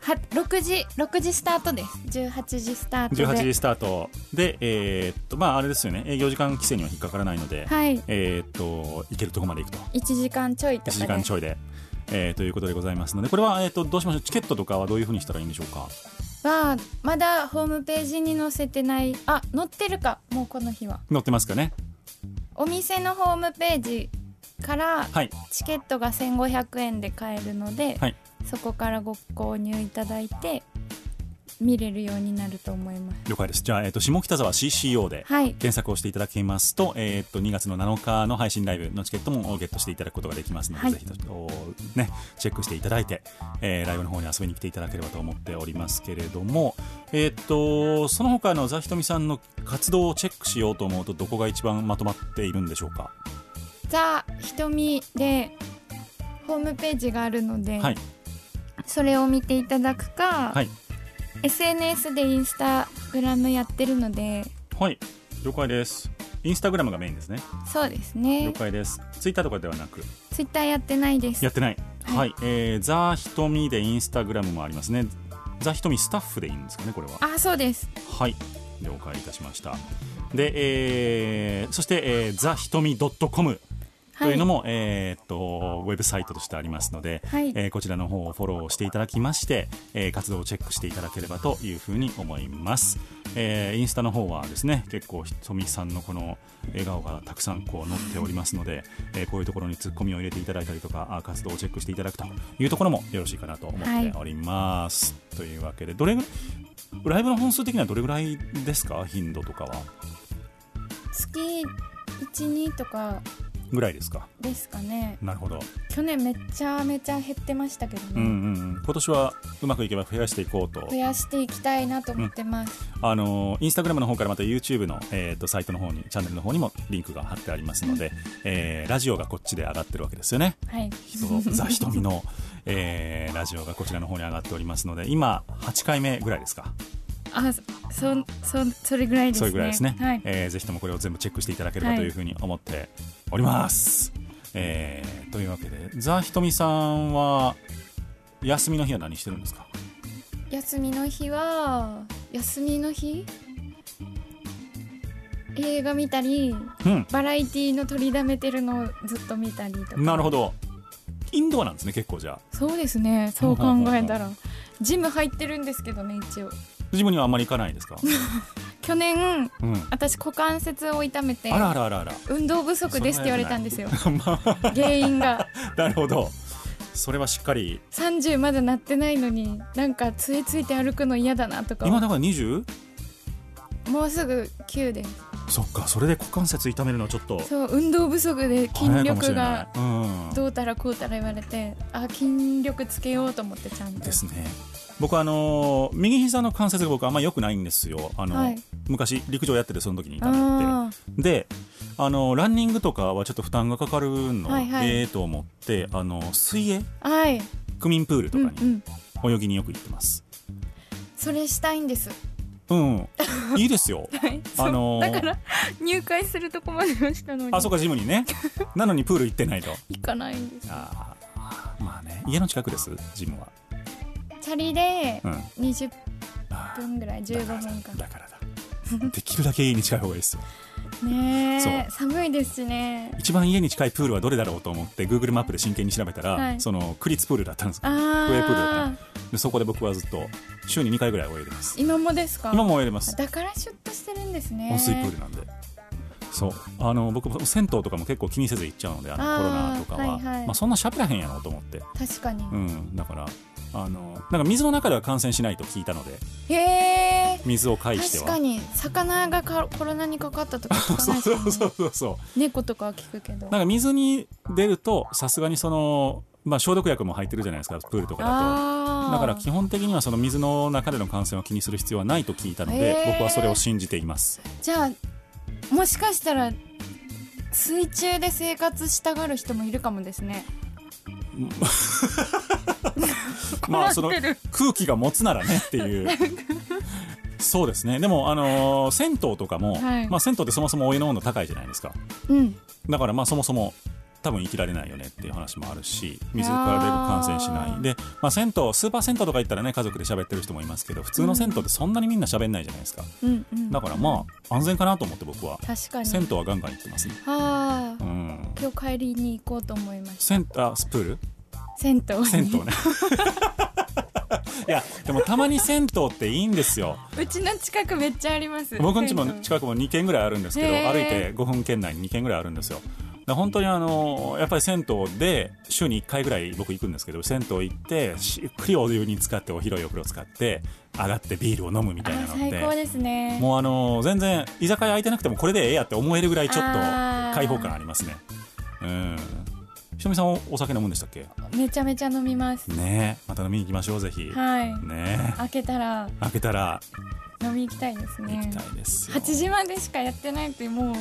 は6時6時スタートです。18時スタートで。18時スタートでえーっとまああれですよね。営業時間規制には引っかからないので、はい。えーっと行けるとこまで行くと。1時間ちょいと1かで。時間ちょいで、えーということでございますのでこれは、えーっとどうしましょう？チケットとかはどういうふうにしたらいいんでしょうか？はまだホームページに載せてない。あ載ってるか。もうこの日は。載ってますかね？お店のホームページからはい。チケットが1500円で買えるので、はいそこからご購入いただいて見れるようになると思います。了解です。じゃあ、えーっと下北沢 CCO ではい。検索をしていただきますと,、えーっと2月の7日の配信ライブのチケットもゲットしていただくことができますので、はい。ぜひともね、チェックしていただいて、えーライブの方に遊びに来ていただければと思っておりますけれども、えーっとその他のザ・ひとみさんの活動をチェックしようと思うとどこが一番まとまっているんでしょうか？ザ・ひとみでホームページがあるので、はいそれを見ていただくか、はい。SNS でインスタグラムやってるのではい。了解です。インスタグラムがメインですね。そうです了ね解です。ツイッターとかではなく？ツイッターやってないです。やってない。はい。はい、えー、ザひとみでインスタグラムもありますね。ザひとみスタッフでいいんですかねこれは。あそうです。はい。了解いたしました。で、えーそして、えー、ザひとみ .com というのも、えーっとウェブサイトとしてありますので、はい。えーこちらの方をフォローしていただきまして、えー活動をチェックしていただければというふうに思います、えーインスタの方はですね結構ひとみさんのこの笑顔がたくさんこう載っておりますので、えーこういうところにツッコミを入れていただいたりとかあ活動をチェックしていただくというところもよろしいかなと思っております、というわけでどれぐライブの本数的にはどれぐらいですか？頻度とかは。月12とかぐらいですか？ですかね。なるほど。去年めちゃめちゃ減ってましたけどね、うんうんうん。今年はうまくいけば増やしていこうと。増やしていきたいなと思ってます、あのインスタグラムの方からまた YouTube の、えー、とサイトの方にチャンネルの方にもリンクが貼ってありますので、えーラジオがこっちで上がってるわけですよね。はい。人ザ・ひとみの、えーラジオがこちらの方に上がっておりますので今8回目ぐらいですか？あそそそれぐらいですね。そういうぐらいですね、はい、えーぜひともこれを全部チェックしていただければはい。というふうに思っております、えーというわけでザ・ひとみさんは休みの日は何してるんですか？休みの日は休みの日？映画見たりうん。バラエティの取りだめてるのをずっと見たりとか。なるほど。インドアなんですね結構じゃあ。そうですね。そう考えたら。ジム入ってるんですけどね一応ジムにはあんまり行かないですか、(laughs) 去年うん、私股関節を痛めてあらあらあらあら。運動不足ですって言われたんですよまあ。原因が。(laughs) なるほど。それはしっかり。30まだなってないのになんか杖ついて歩くの嫌だなとか。今だから 20? もうすぐ9ですそっかそれで股関節痛めるのはちょっとそう運動不足で筋力が、うん、どうたらこうたら言われてあ筋力つけようと思ってちゃんと。ですね。僕あのー右膝の関節が僕あんま良くないんですよ。あの、はい。昔陸上やっててその時に痛めあてであのランニングとかはちょっと負担がかかるの、はいはい。ええと思ってあの水泳？ーはい。区民プールとうんかうん。に泳ぎによく行ってます。それしたいんですうん、いいですよ。(laughs) はい。あのーだから入会するとこまではしたのに。あそこジムにね。(laughs) なのにプール行ってないと。行かないんです。あーまあね。家の近くですジムは。チャリでうん。20あー分ぐらい15分間。だからだ。できるだけ家に近い方がいいですよね寒いですしね。一番家に近いプールはどれだろうと思って Google マップで真剣に調べたら、はい。その区立プールだったんですあクエプールだったでそこで僕はずっと週に2回ぐらい泳いでます。今もですか？今も泳いでます。だからシュッとしてるんですね。温水プールなんで。そう。あの僕も銭湯とかも結構気にせず行っちゃうのであのコロナとかは、はいはい。まあ、そんなしゃべらへんやろと思って、確かに、うん、だからあのなんか水の中では感染しないと聞いたので。へえ。水を介しては。確かに魚がかコロナにかかったとか聞かないですよねそうそうそうそう。猫とかは聞くけど。なんか水に出るとさすがにその、まあ、消毒薬も入ってるじゃないですか。プールとかだと。だから基本的にはその水の中での感染を気にする必要はないと聞いたのへでー僕はそれを信じています。じゃあもしかしたら水中で生活したがる人もいるかもですね (laughs) (laughs) まあその空気が持つならねっていう。(laughs) そうですね。でもあのー銭湯とかも、はい。まあ銭湯ってそもそもお湯の温度高いじゃないですか。うん。だからまあそもそも多分生きられないよねっていう話もあるし水から出る感染しない。で、まあ、銭湯スーパー銭湯とか行ったらね家族で喋ってる人もいますけど普通の銭湯ってそんなにみんな喋んないじゃないですか、うん。うんだからまあ安全かなと思って僕は。確かに。銭湯はガンガン行ってます。ねああうん。今日帰りに行こうと思いました。銭あスプール？銭湯。に銭湯ね。(laughs) いやでもたまに銭湯っていいんですよ。うちの近くめっちゃあります。僕ん家も近くも2軒ぐらいあるんですけど歩いて5分圏内に2軒ぐらいあるんですよ。で本当にあのやっぱり銭湯で週に1回ぐらい僕行くんですけど銭湯行ってしゆっくりお湯に使ってお広いお風呂使って上がってビールを飲むみたいなあのって最高ですね。もうあの全然居酒屋空いてなくてもこれでええやって思えるぐらいちょっと開放感ありますね。うんひとみさんおお酒飲むんでしたっけ？めちゃめちゃ飲みます。ねえまた飲みに行きましょうぜひ。はい。ね。え開けたら開けたら。飲み行きたいですね。行きたいですよ。8時までしかやってないってもう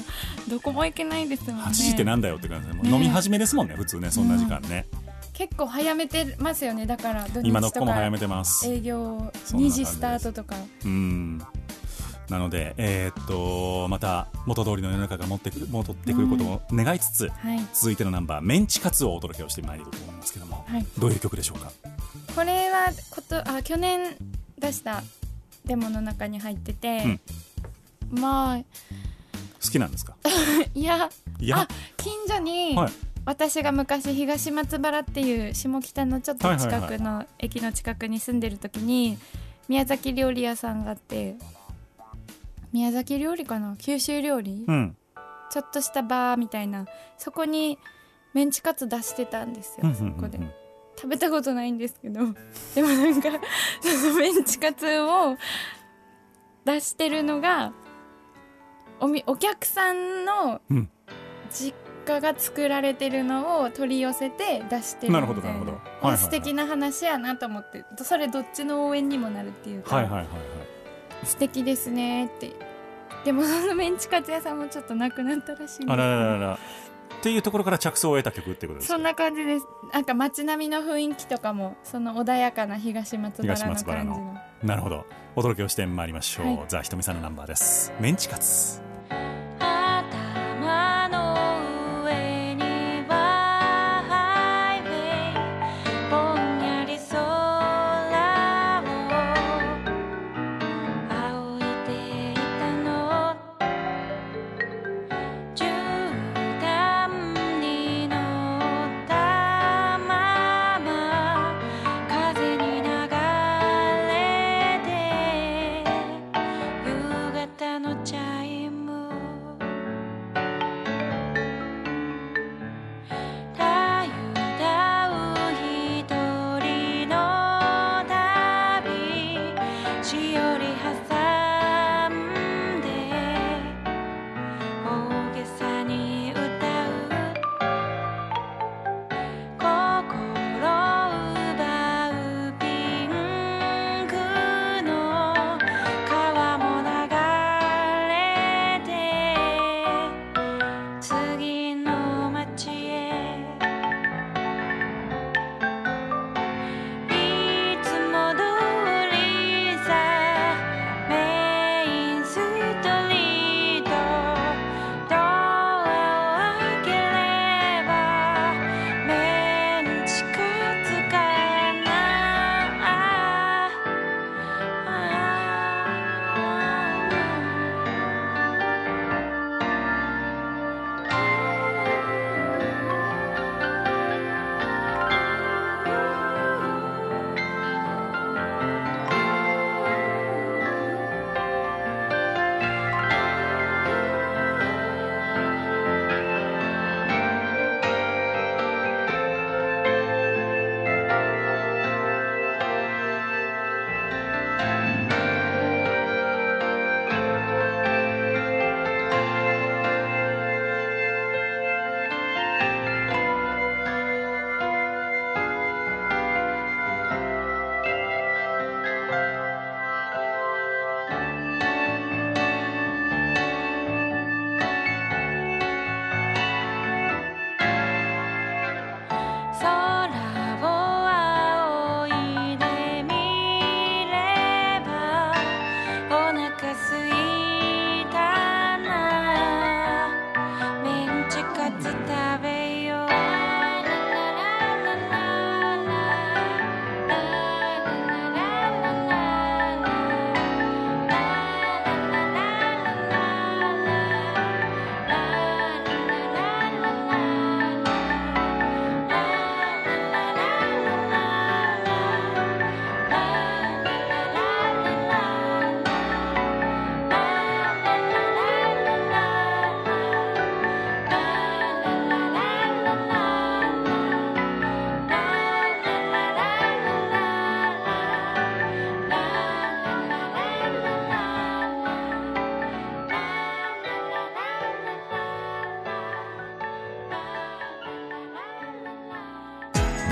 どこも行けないですもんね。8時ってなんだよって感じでね。飲み始めですもんね普通ねそんな時間ね、結構早めてますよね。だから今のとか子も早めてます。営業そんな感じです。2時スタートとか。うんなので、えーっとまた元通りの世の中が持ってくる戻ってくることを願いつつ、はい。続いてのナンバー「メンチカツ」をお届けをしてまいりたいと思います。けども、はい。どういう曲でしょうか？これはことあ去年出したデモの中に入ってて、まあ好きなんですか？(laughs) いやいや？あ近所に、はい。私が昔東松原っていう下北のちょっと近はいくの駅の近くに住んでる時に宮崎料理屋さんがあって宮崎料理かな？九州料理、うん。ちょっとしたバーみたいな。そこにメンチカツ出してたんですよ、そこで。食べたことないんですけど。(laughs) でもなんか (laughs) そのメンチカツを出してるのがおみお客さんのうん。実家が作られてるのを取り寄せて出してるみたいなるほどなるほど。はいはいはい。素敵な話やなと思って。それどっちの応援にもなるっていうか、はいはいはいはい素敵ですねって。でもそのメンチカツ屋さんもちょっとなくなったらしいんです。あらららら。っていうところから着想を得た曲ってことですか？そんな感じです。なんか街並みの雰囲気とかもその穏やかな東松原の東感じ松原の。のなるほど。お届けをしてまいりましょう、はい。ザ・ひとみさんのナンバーです。メンチカツ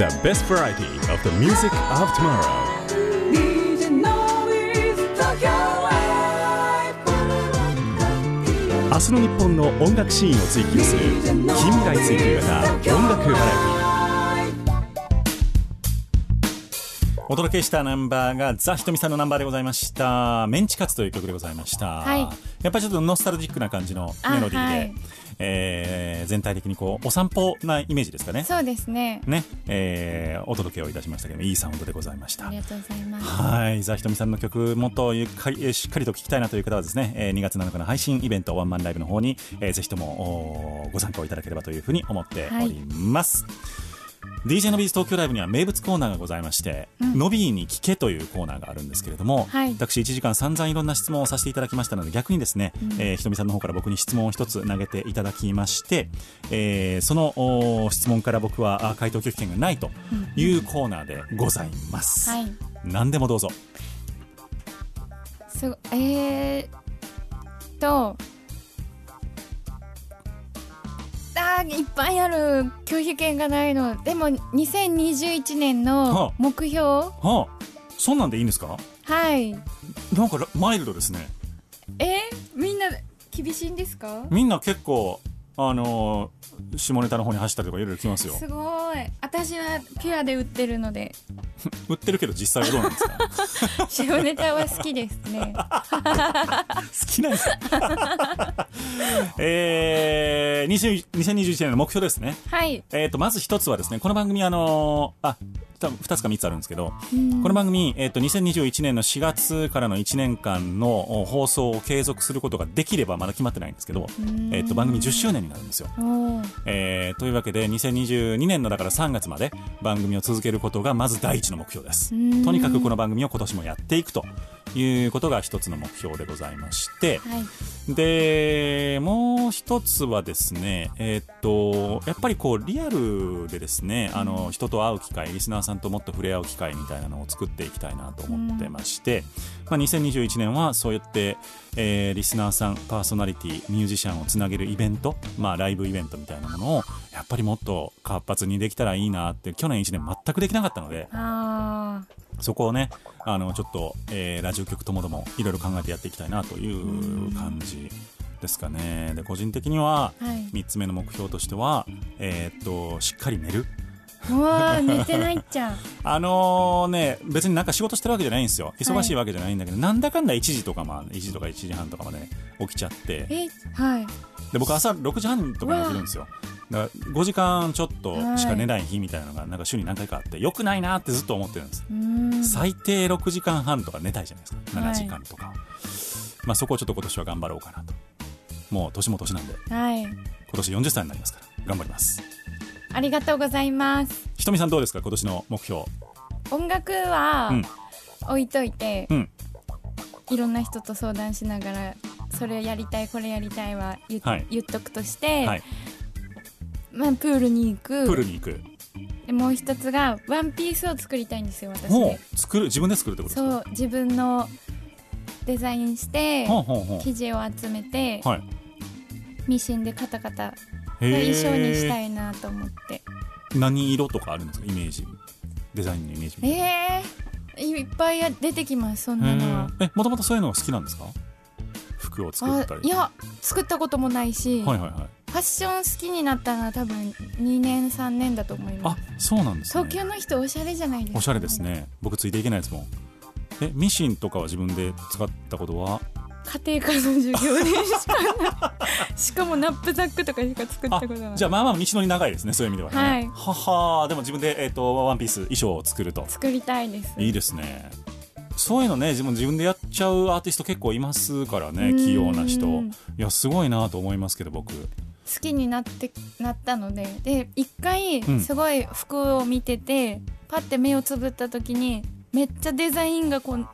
The best variety of the music of tomorrow」明日の日本の音楽シーンを追求する近未来追求型音楽バラエティお届けしたナンバーがザ・ひとみさんのナンバーでございました「メンチカツ」という曲でございました、はい。やっぱりちょっとノスタルジックな感じのメロディーで、あはい。えー全体的にこうお散歩なイメージですかね。そうですね。ね、えーお届けをいたしましたけどいいサウンドでございました。ありがとうございます。はい、ザ・ひとみさんの曲もっとゆっかり、えーしっかりと聴きたいなという方はですね、えー2月7日の配信イベントワンマンライブの方に、えーぜひともご参加をいただければというふうに思っております。DJ のビーズ東京ライブには名物コーナーがございまして、のびーに聞けというコーナーがあるんですけれども、はい私1時間散々いろんな質問をさせていただきましたので逆にですね、えーひとみさんの方から僕に質問を一つ投げていただきまして、えーその質問から僕はあ回答拒否権がないというコーナーでございます。はい何でもどうぞ。すごえー、っとあーいっぱいある。拒否権がないの。でも2021年はあ。の目標。はあ、そんなんでいいんですか？はい。なんかラマイルドですね。え？ー、みんな厳しいんですか？みんな結構あのー下ネタの方に走ったりとかいろいろ来ますよ。すごい。私はピュアで売ってるので。(laughs) 売ってるけど実際はどうなんですか？(laughs) 下ネタは好きですね。(laughs) 好きなんです。かえー、20 2021年の目標ですね。はい。えー、とまず一つはですねこの番組あのーあ多分2つか3つあるんですけど、この番組、えー、と2021年の4月からの1年間のお放送を継続することができればまだ決まってないんですけど、えー、と番組10周年になるんですよ。えーというわけで2022年のだから3月まで番組を続けることがまず第一の目標です。とにかくこの番組を今年もやっていくということが一つの目標でございましてはいでもう一つはですねえーっとやっぱりこうリアルでですねあの人と会う機会リスナーさんともっと触れ合う機会みたいなのを作っていきたいなと思ってまして、まあ、2021年はそうやって、えーリスナーさんパーソナリティミュージシャンをつなげるイベント、まあ、ライブイベントみたいなものをやっぱりもっと活発にできたらいいなって去年1年全くできなかったのであそこをねあのちょっと、えーラジオ局ともどもいろいろ考えてやっていきたいなという感じですかね。で個人的にははい。3つ目の目標としては、えーっとしっかり寝る。ーうわー寝てないっちゃ。うあのね別になんか仕事してるわけじゃないんですよ。忙しいわけじゃないんだけど、なんだかんだ1時とかまあ1時とか1時半とかまで起きちゃって。えはい。で僕朝6時半とかに起きるんですよ。だから5時間ちょっとしか寝ない日みたいなのがなんか週に何回かあってよくないなってずっと思ってるんです。最低6時間半とか寝たいじゃないですか。7はい。時間とか、まあそこをちょっと今年は頑張ろうかなと。もう年も年なんで。はい。今年40歳になりますから頑張りますありがとうございます。ひとみさんどうですか？今年の目標。音楽はうん。置いといて、うん。いろんな人と相談しながらそれやりたいこれやりたいは言,、はい。言っとくとして、はい。まあ、プールに行く。プールに行く。でもう一つがワンピースを作りたいんですよ私作る自分で作るってことそう自分のデザインして生地を集めて、はい。ミシンでカタカタ衣装にしたいなと思って。何色とかあるんですか？イメージ。デザインのイメージみたいな。えー、いっぱい出てきますそんなのは。えもともとそういうのが好きなんですか？服を作あったり。いや作ったこともないし、はいはいはい。ファッション好きになったのは多分2年3年だと思いまあすそうなんですね。東京の人おしゃれじゃないですか？おしゃれですね。僕ついていけないですもん。えミシンとかは自分で使ったことは？家庭科の授業でしか (laughs) しかもナップザックとかしか作ったあことないじゃあまあまあ道のり長いですねそういう意味ではね。はい。ははでも自分で、えー、とワンピース衣装を作ると。作りたいです。いいですね。そういうのね自分自分でやっちゃうアーティスト結構いますからねうん。器用な人。いやすごいなと思いますけど僕。好きになってなったので。で一回うん。すごい服を見てて、パッて目をつぶった時にめっちゃデザインがこう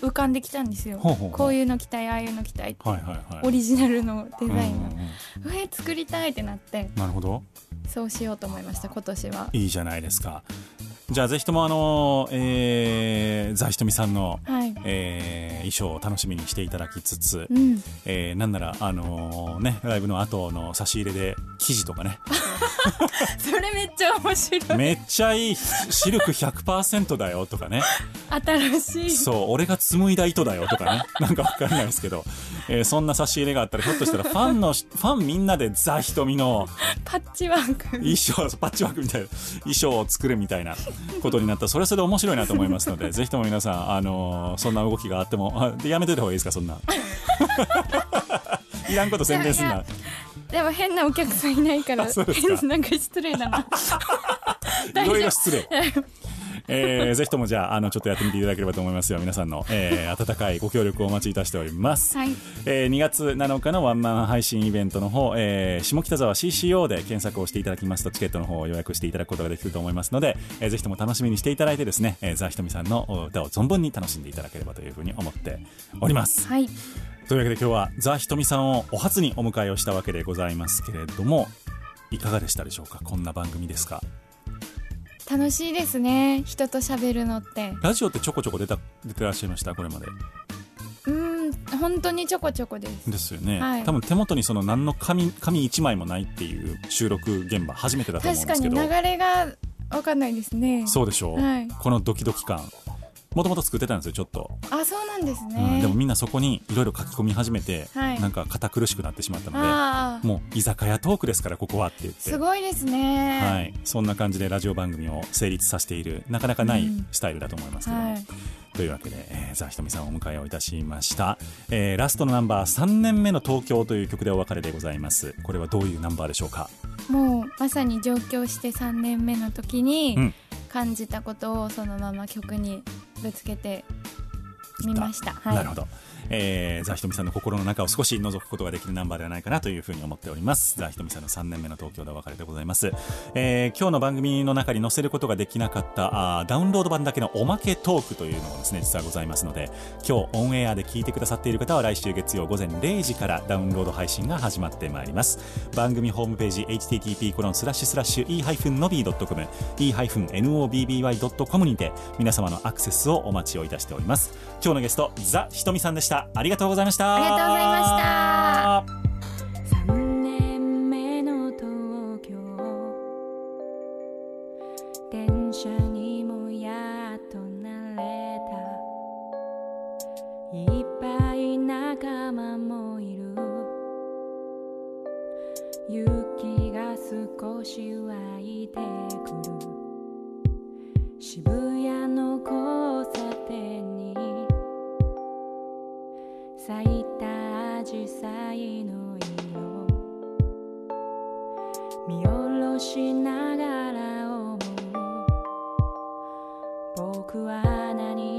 浮かんできたんですよ。ほうほうほう。こういうの着たいああいうの着たいって、はいはいはい。オリジナルのデザインが、うんうん作りたいってなって。なるほど。そうしようと思いました今年は。いいじゃないですかじゃあぜひともあのえー、ザひとみさんの、はい。えー衣装を楽しみにしていただきつつ、うん。えーなんならあのねライブの後の差し入れで生地とかね。(laughs) それめっちゃ面白い。めっちゃいい。シルク100%だよとかね。新しい。そう俺が紡いだ糸だよとかね。(laughs) なんかわかんないですけど。えーそんな差し入れがあったらひょっとしたらファンのファンみんなでザ・瞳のパッチワーク。衣装パッチワークみたいな衣装を作るみたいなことになった。らそれはそれで面白いなと思いますので (laughs) ぜひとも皆さん、あのーそんな動きがあってもあでやめといた方がいいですかそんな。(laughs) いらんこと宣伝すんな。でも変なお客さんいないからあそうですか。変なんか失礼だな。(laughs) いろいろ失礼。えー、ぜひともじゃあ、あの、ちょっとやってみていただければと思いますよ。皆さんの、えー、温かいご協力をお待ちいたしております。はいえー、2月7日のワンマン配信イベントの方、えー、下北沢 CCO で検索をしていただきますと、チケットの方を予約していただくことができると思いますので、えー、ぜひとも楽しみにしていただいてですね、えー、ザ・ひとみさんのお歌を存分に楽しんでいただければというふうに思っております。はいというわけで今日はザ・ひとみさんをお初にお迎えをしたわけでございますけれども、いかがでしたでしょうか？こんな番組ですか？楽しいですね。人と喋るのって。ラジオってちょこちょこ出た出てらっしゃいました？これまで。うん本当にちょこちょこです。ですよね、はい。多分手元にその何の紙紙一枚もないっていう収録現場初めてだと思うん確かにですけど。流れが分かんないですね。そうでしょう、はい。このドキドキ感もともと作ってたんですよちょっと、あそうなんですうんね、でもみんなそこにいろいろ書き込み始めて、はい。なんか堅苦しくなってしまったのあでもう居酒屋トークですからここはって。言ってすごいですね。はい、そんな感じでラジオ番組を成立させているなかなかないうん。スタイルだと思いますけども、はい。というわけで、えー、ザ・ひとみさんをお迎えをいたしました、えーラストのナンバー3年目の東京という曲でお別れでございます。これはどういうナンバーでしょうか？もうまさに上京して3年目の時にうん。感じたことをそのまま曲にぶつけてみました、はい、なるほど、えー、ザ・ひとみさんの心の中を少し覗くことができるナンバーではないかなというふうに思っております。ザ・ひとみさんの3年目の東京でお別れでございます、えー今日の番組の中に載せることができなかったあダウンロード版だけのおまけトークというのもですね実はございますので今日オンエアで聞いてくださっている方は来週月曜午前0時からダウンロード配信が始まってまいります。番組ホームページ http コロンスラッシュスラッシュ e-nobby.com e-nobby.com にて皆様のアクセスをお待ちをいたしております。今日のゲストザ・ひとみさんでした。ありがとうございました。ありがとうございました。3年目の東京。電車にもやっと慣れた。いっぱい仲間もいる。雪が少し湧いてくる。渋谷の交差点に咲いた紫陽花の色。見下ろしながら思う。僕は何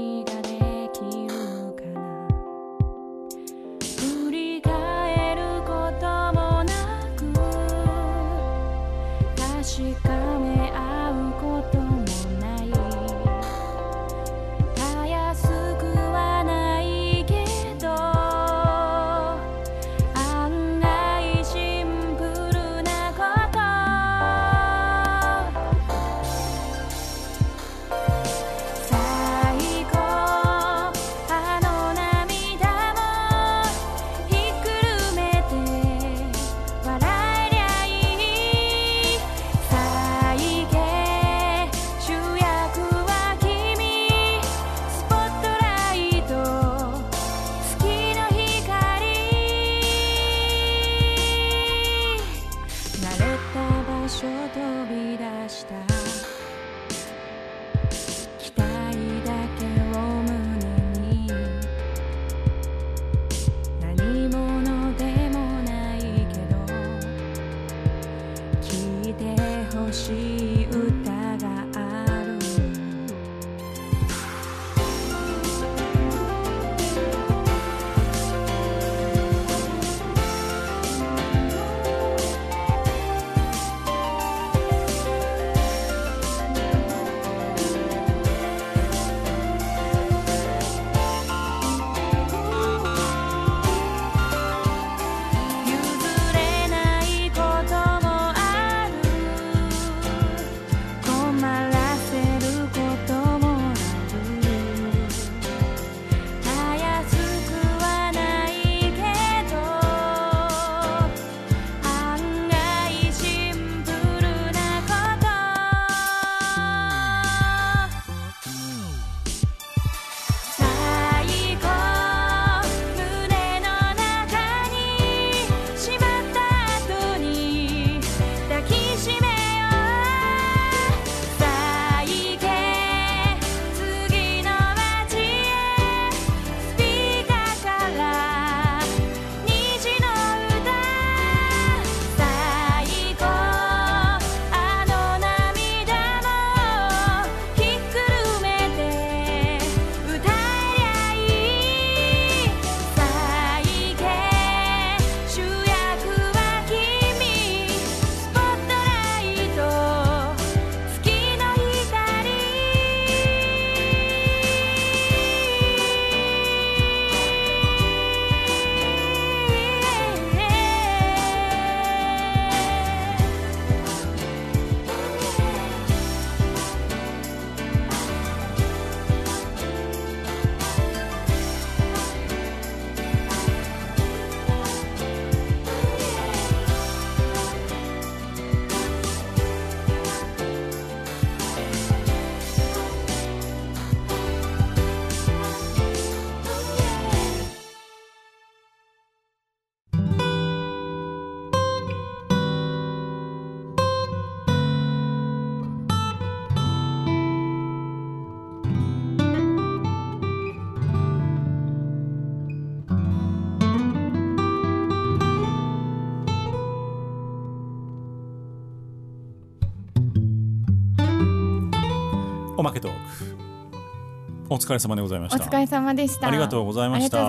お疲れ様でございました。お疲れ様でした。ありがとうございました。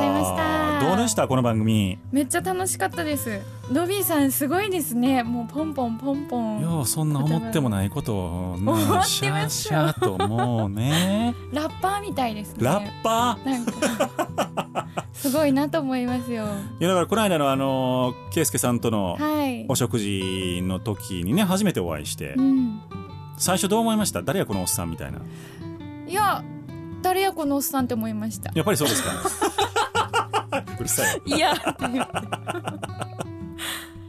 どうでした？この番組。めっちゃ楽しかったです。ロビーさんすごいですね。もうポンポンポンポン。ようそんな思ってもないことをね思ってますシャーシャーともうね。(laughs) ラッパーみたいですね。ラッパー？なんか。すごいなと思いますよ。いやだからこの間のあの圭介さんとのはい。お食事の時にね初めてお会いして。うん。最初どう思いました？誰やこのおっさんみたいな。いや誰やこのおっさんって思いました。やっぱりそうですか。(laughs) うるさい。いや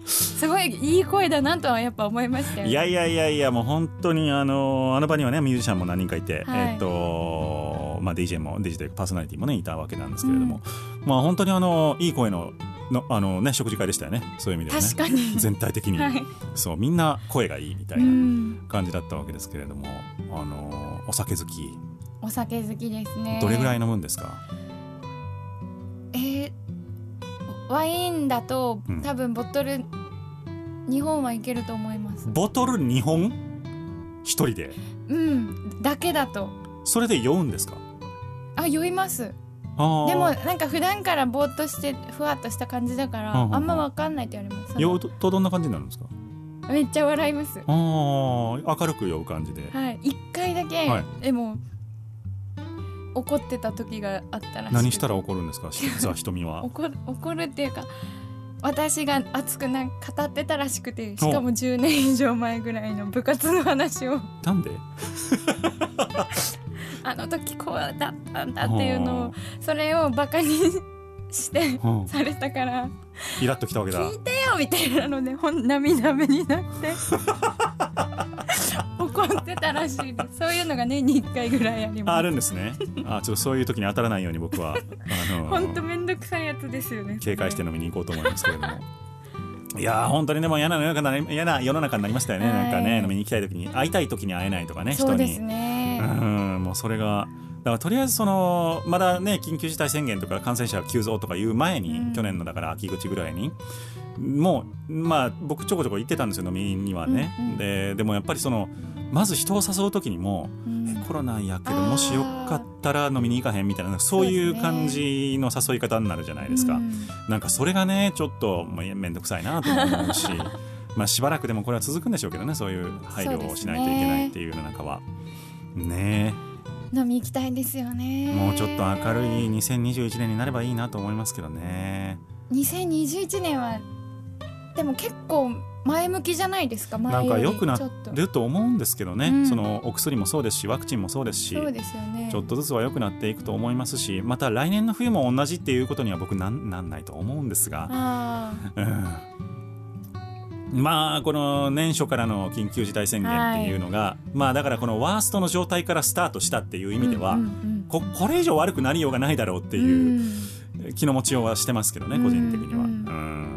すごいいい声だなとはやっぱ思いましたよいやいやいやいやもう本当にあのあの場にはねミュージシャンも何人かいて、はい。えっとまあ DJ も DJ というかパーソナリティもねいたわけなんですけれども、まあ本当にあのいい声ののあのね食事会でしたよね。そういう意味ではね。確かに。全体的に、はい。そうみんな声がいいみたいうな。ん。感じだったわけですけれども、あのお酒好きお酒好きですね。どれぐらい飲むんですか、えーワインだとうん。多分ボトル2本はいけると思います。ボトル2本？一人で？うんだけだと。それで酔うんですか？あ酔います。でもなんか普段からぼーっとしてふわっとした感じだから、あんまわかんないって言われます。酔うととどんな感じになるんですか？めっちゃ笑います。あー明るく酔う感じで。はい。一回だけ、はい。でも怒ってた時があったらし何したら怒るんですか？(laughs) しザ瞳は。怒る怒るっていうか私が熱くな語ってたらしくてしかも10年以上前ぐらいの部活の話を。なんで？(laughs) あの時こうだったんだっていうのをそれをバカにしてう。んされたからイラッときたわけだ。聞いてよみたいなのでほん涙目になって (laughs) (laughs) 怒ってたらしいです。そういうのが年に1回ぐらいありあます。るんですね。あちょっとそういう時に当たらないように僕はあのほんとめんどくさいやつですよね警戒して飲みに行こうと思いますけれども。いやー本当にでも嫌な世の中になり嫌な世の中になりましたよね、はい。なんかね飲みに行きたい時に。会いたい時に会えないとかね人にそうですね。うんもうそれがだからとりあえずそのまだね緊急事態宣言とか感染者急増とかいう前に、うん。去年のだから秋口ぐらいにもうまあ僕ちょこちょこ行ってたんですよ飲みにはね、うんうんででもやっぱりそのまず人を誘う時にも、うん。コロナやけどもしよかったら飲みに行かへんみたいなそういう感じの誘い方になるじゃないですか、うん。なんかそれがねちょっともうめんどくさいなと思うし (laughs) まあしばらくでもこれは続くんでしょうけどねそういう配慮をしないといけないっていう世の中は。ね。飲み行きたいですよえね。もうちょっと明るい2021年になればいいなと思いますけどね。2021年はでも結構前向きじゃないですか前なんか良くなると思うんですけどね、うん。そのお薬もそうですしワクチンもそうですしそうですよね。ちょっとずつは良くなっていくと思いますしまた来年の冬も同じっていうことには僕なんなんないと思うんですが、まあこの年初からの緊急事態宣言っていうのが、まあだからこのワーストの状態からスタートしたっていう意ー味では、うんうんここれ以上悪くなりようがないだろうってうん。いう気の持ちようはしてますけどね個人的には、ううん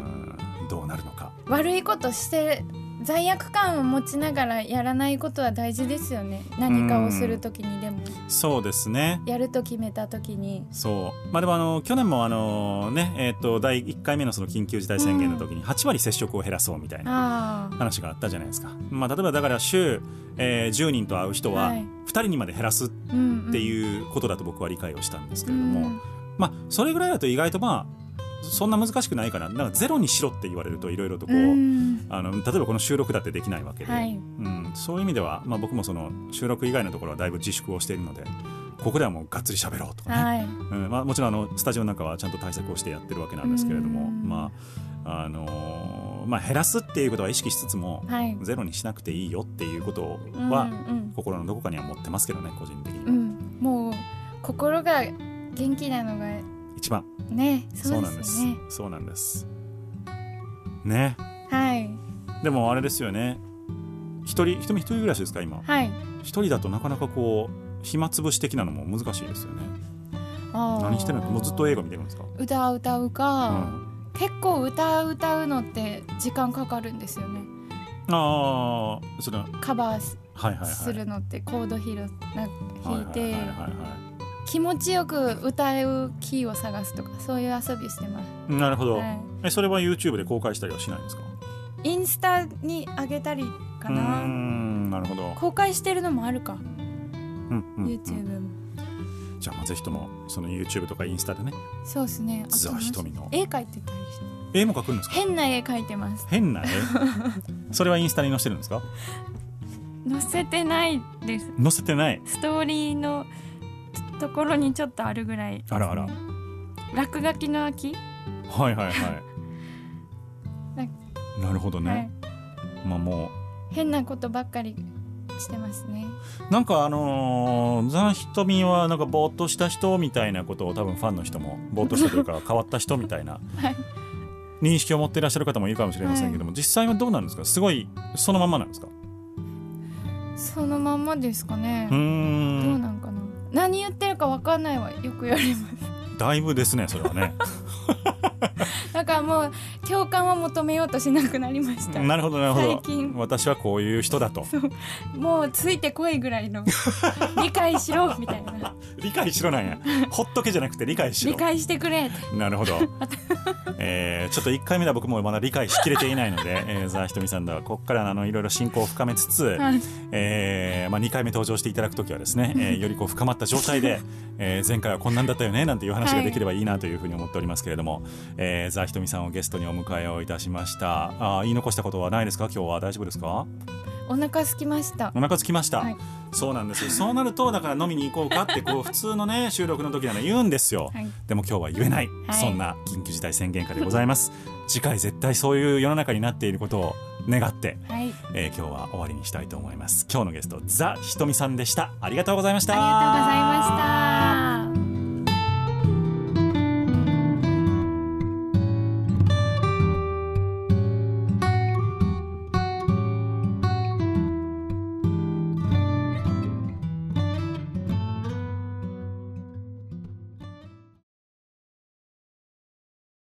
悪いことして罪悪感を持ちながらやらないことは大事ですよね。何かをするときにでも。そうですね。やると決めたときに。そう。まあでもあの去年もあのねえっ、と第1回目のその緊急事態宣言の時に8割接触を減らそうみたいな話があったじゃないですか、まあ、例えばだから週、えー10人と会う人ははい。2人にまで減らすっうんていうことだと僕は理解をしたんですけれども、うん。まあそれぐらいだと意外とまあそんな難しくないかななんかゼロにしろって言われるといろいろとこう、うん。あの例えばこの収録だってできないわけで、はい。うん、そういう意味では、まあ、僕もその収録以外のところはだいぶ自粛をしているのでここではもうがっつり喋ろうとかね、はい。うん。まあ、もちろんあのスタジオなんかはちゃんと対策をしてやってるわけなんですけれども、うん。まああのーまあ、減らすっていうことは意識しつつも、はい。ゼロにしなくていいよっていうことうんは、うん。心のどこかには持ってますけどね個人的には、うん。もう心が元気なのが一番。ねそそううなんです。そうなんです。ね。はい。でもあれですよね。一人一人一人暮らしですか今？はい。一人だとなかなかこう暇つぶし的なのも難しいですよね。何してるの？もうずっと映画見てるんですか、歌う歌ううか、ん、結構歌う歌うのって時間かかるんですよね。ああそれは。カバーすはいはいはい。するのってコード弾るな弾いてはいはいはいはい気持ちよく歌うキーを探すとかそういう遊びしてます、なるほど、はい、えそれは YouTube で公開したりはしないんですか？インスタに上げたりかな。んなるほど。公開してるのもあるか。ううんうん。YouTube も。じゃあまあぜひともその YouTube とかインスタでね。そうですね。あとザ・瞳の絵描いてたりして。絵も描くんですか？変な絵描いてます。変な絵？(laughs) それはインスタに載せてるんですか？載せてないです。載せてない。ストーリーのところにちょっとあるぐらいね、あらあら。落書きの秋、はいはいはい。(laughs) ななるほどね、はい、まあも変なことばっかりしてますね。うなんかあのーザ・瞳はなんかぼーっとした人みたいなことを多分ファンの人もぼーっとしたというか変わった人みたいな (laughs) はい。認識を持っていらっしゃる方もいるかもしれませんけども、実際はどうなんですか？すごいそのままなんですか？そのまんまですかね。どうんなんかな何言ってるかわかんないわよく言われます。だいぶですねそれはね (laughs) だからもう共感を求めようとしなくなりました。なるほどなるほど。最近。私はこういう人だと。もうついてこいぐらいの。(laughs) 理解しろみたいな。理解しろなんや。ほっとけじゃなくて理解しろ。理解してくれなるほど、(laughs) えーちょっと1回目では僕もまだ理解しきれていないので、えー、ザ・ひとみさんではここからあのいろいろ進行を深めつつ、はい。えーまあ、2回目登場していただくときはですね、えーよりこう深まった状態で、(laughs) えー前回はこんなんだったよねなんていう話ができればいいなというふうに思っておりますけれども、えーザ・ひとみさんをゲストにお迎えをいたしました。あー言い残したことはないですか？今日は。大丈夫ですか？お腹空きました。お腹つきました、はい。そうなんですよ。そうなるとだから飲みに行こうかってこう (laughs) 普通のね収録の時なら言うんですよ、はい。でも今日は言えない、はい。そんな緊急事態宣言下でございます。次回絶対そういう世の中になっていることを願って、はい。えー今日は終わりにしたいと思います。今日のゲストザひとみさんでした。ありがとうございました。ありがとうございました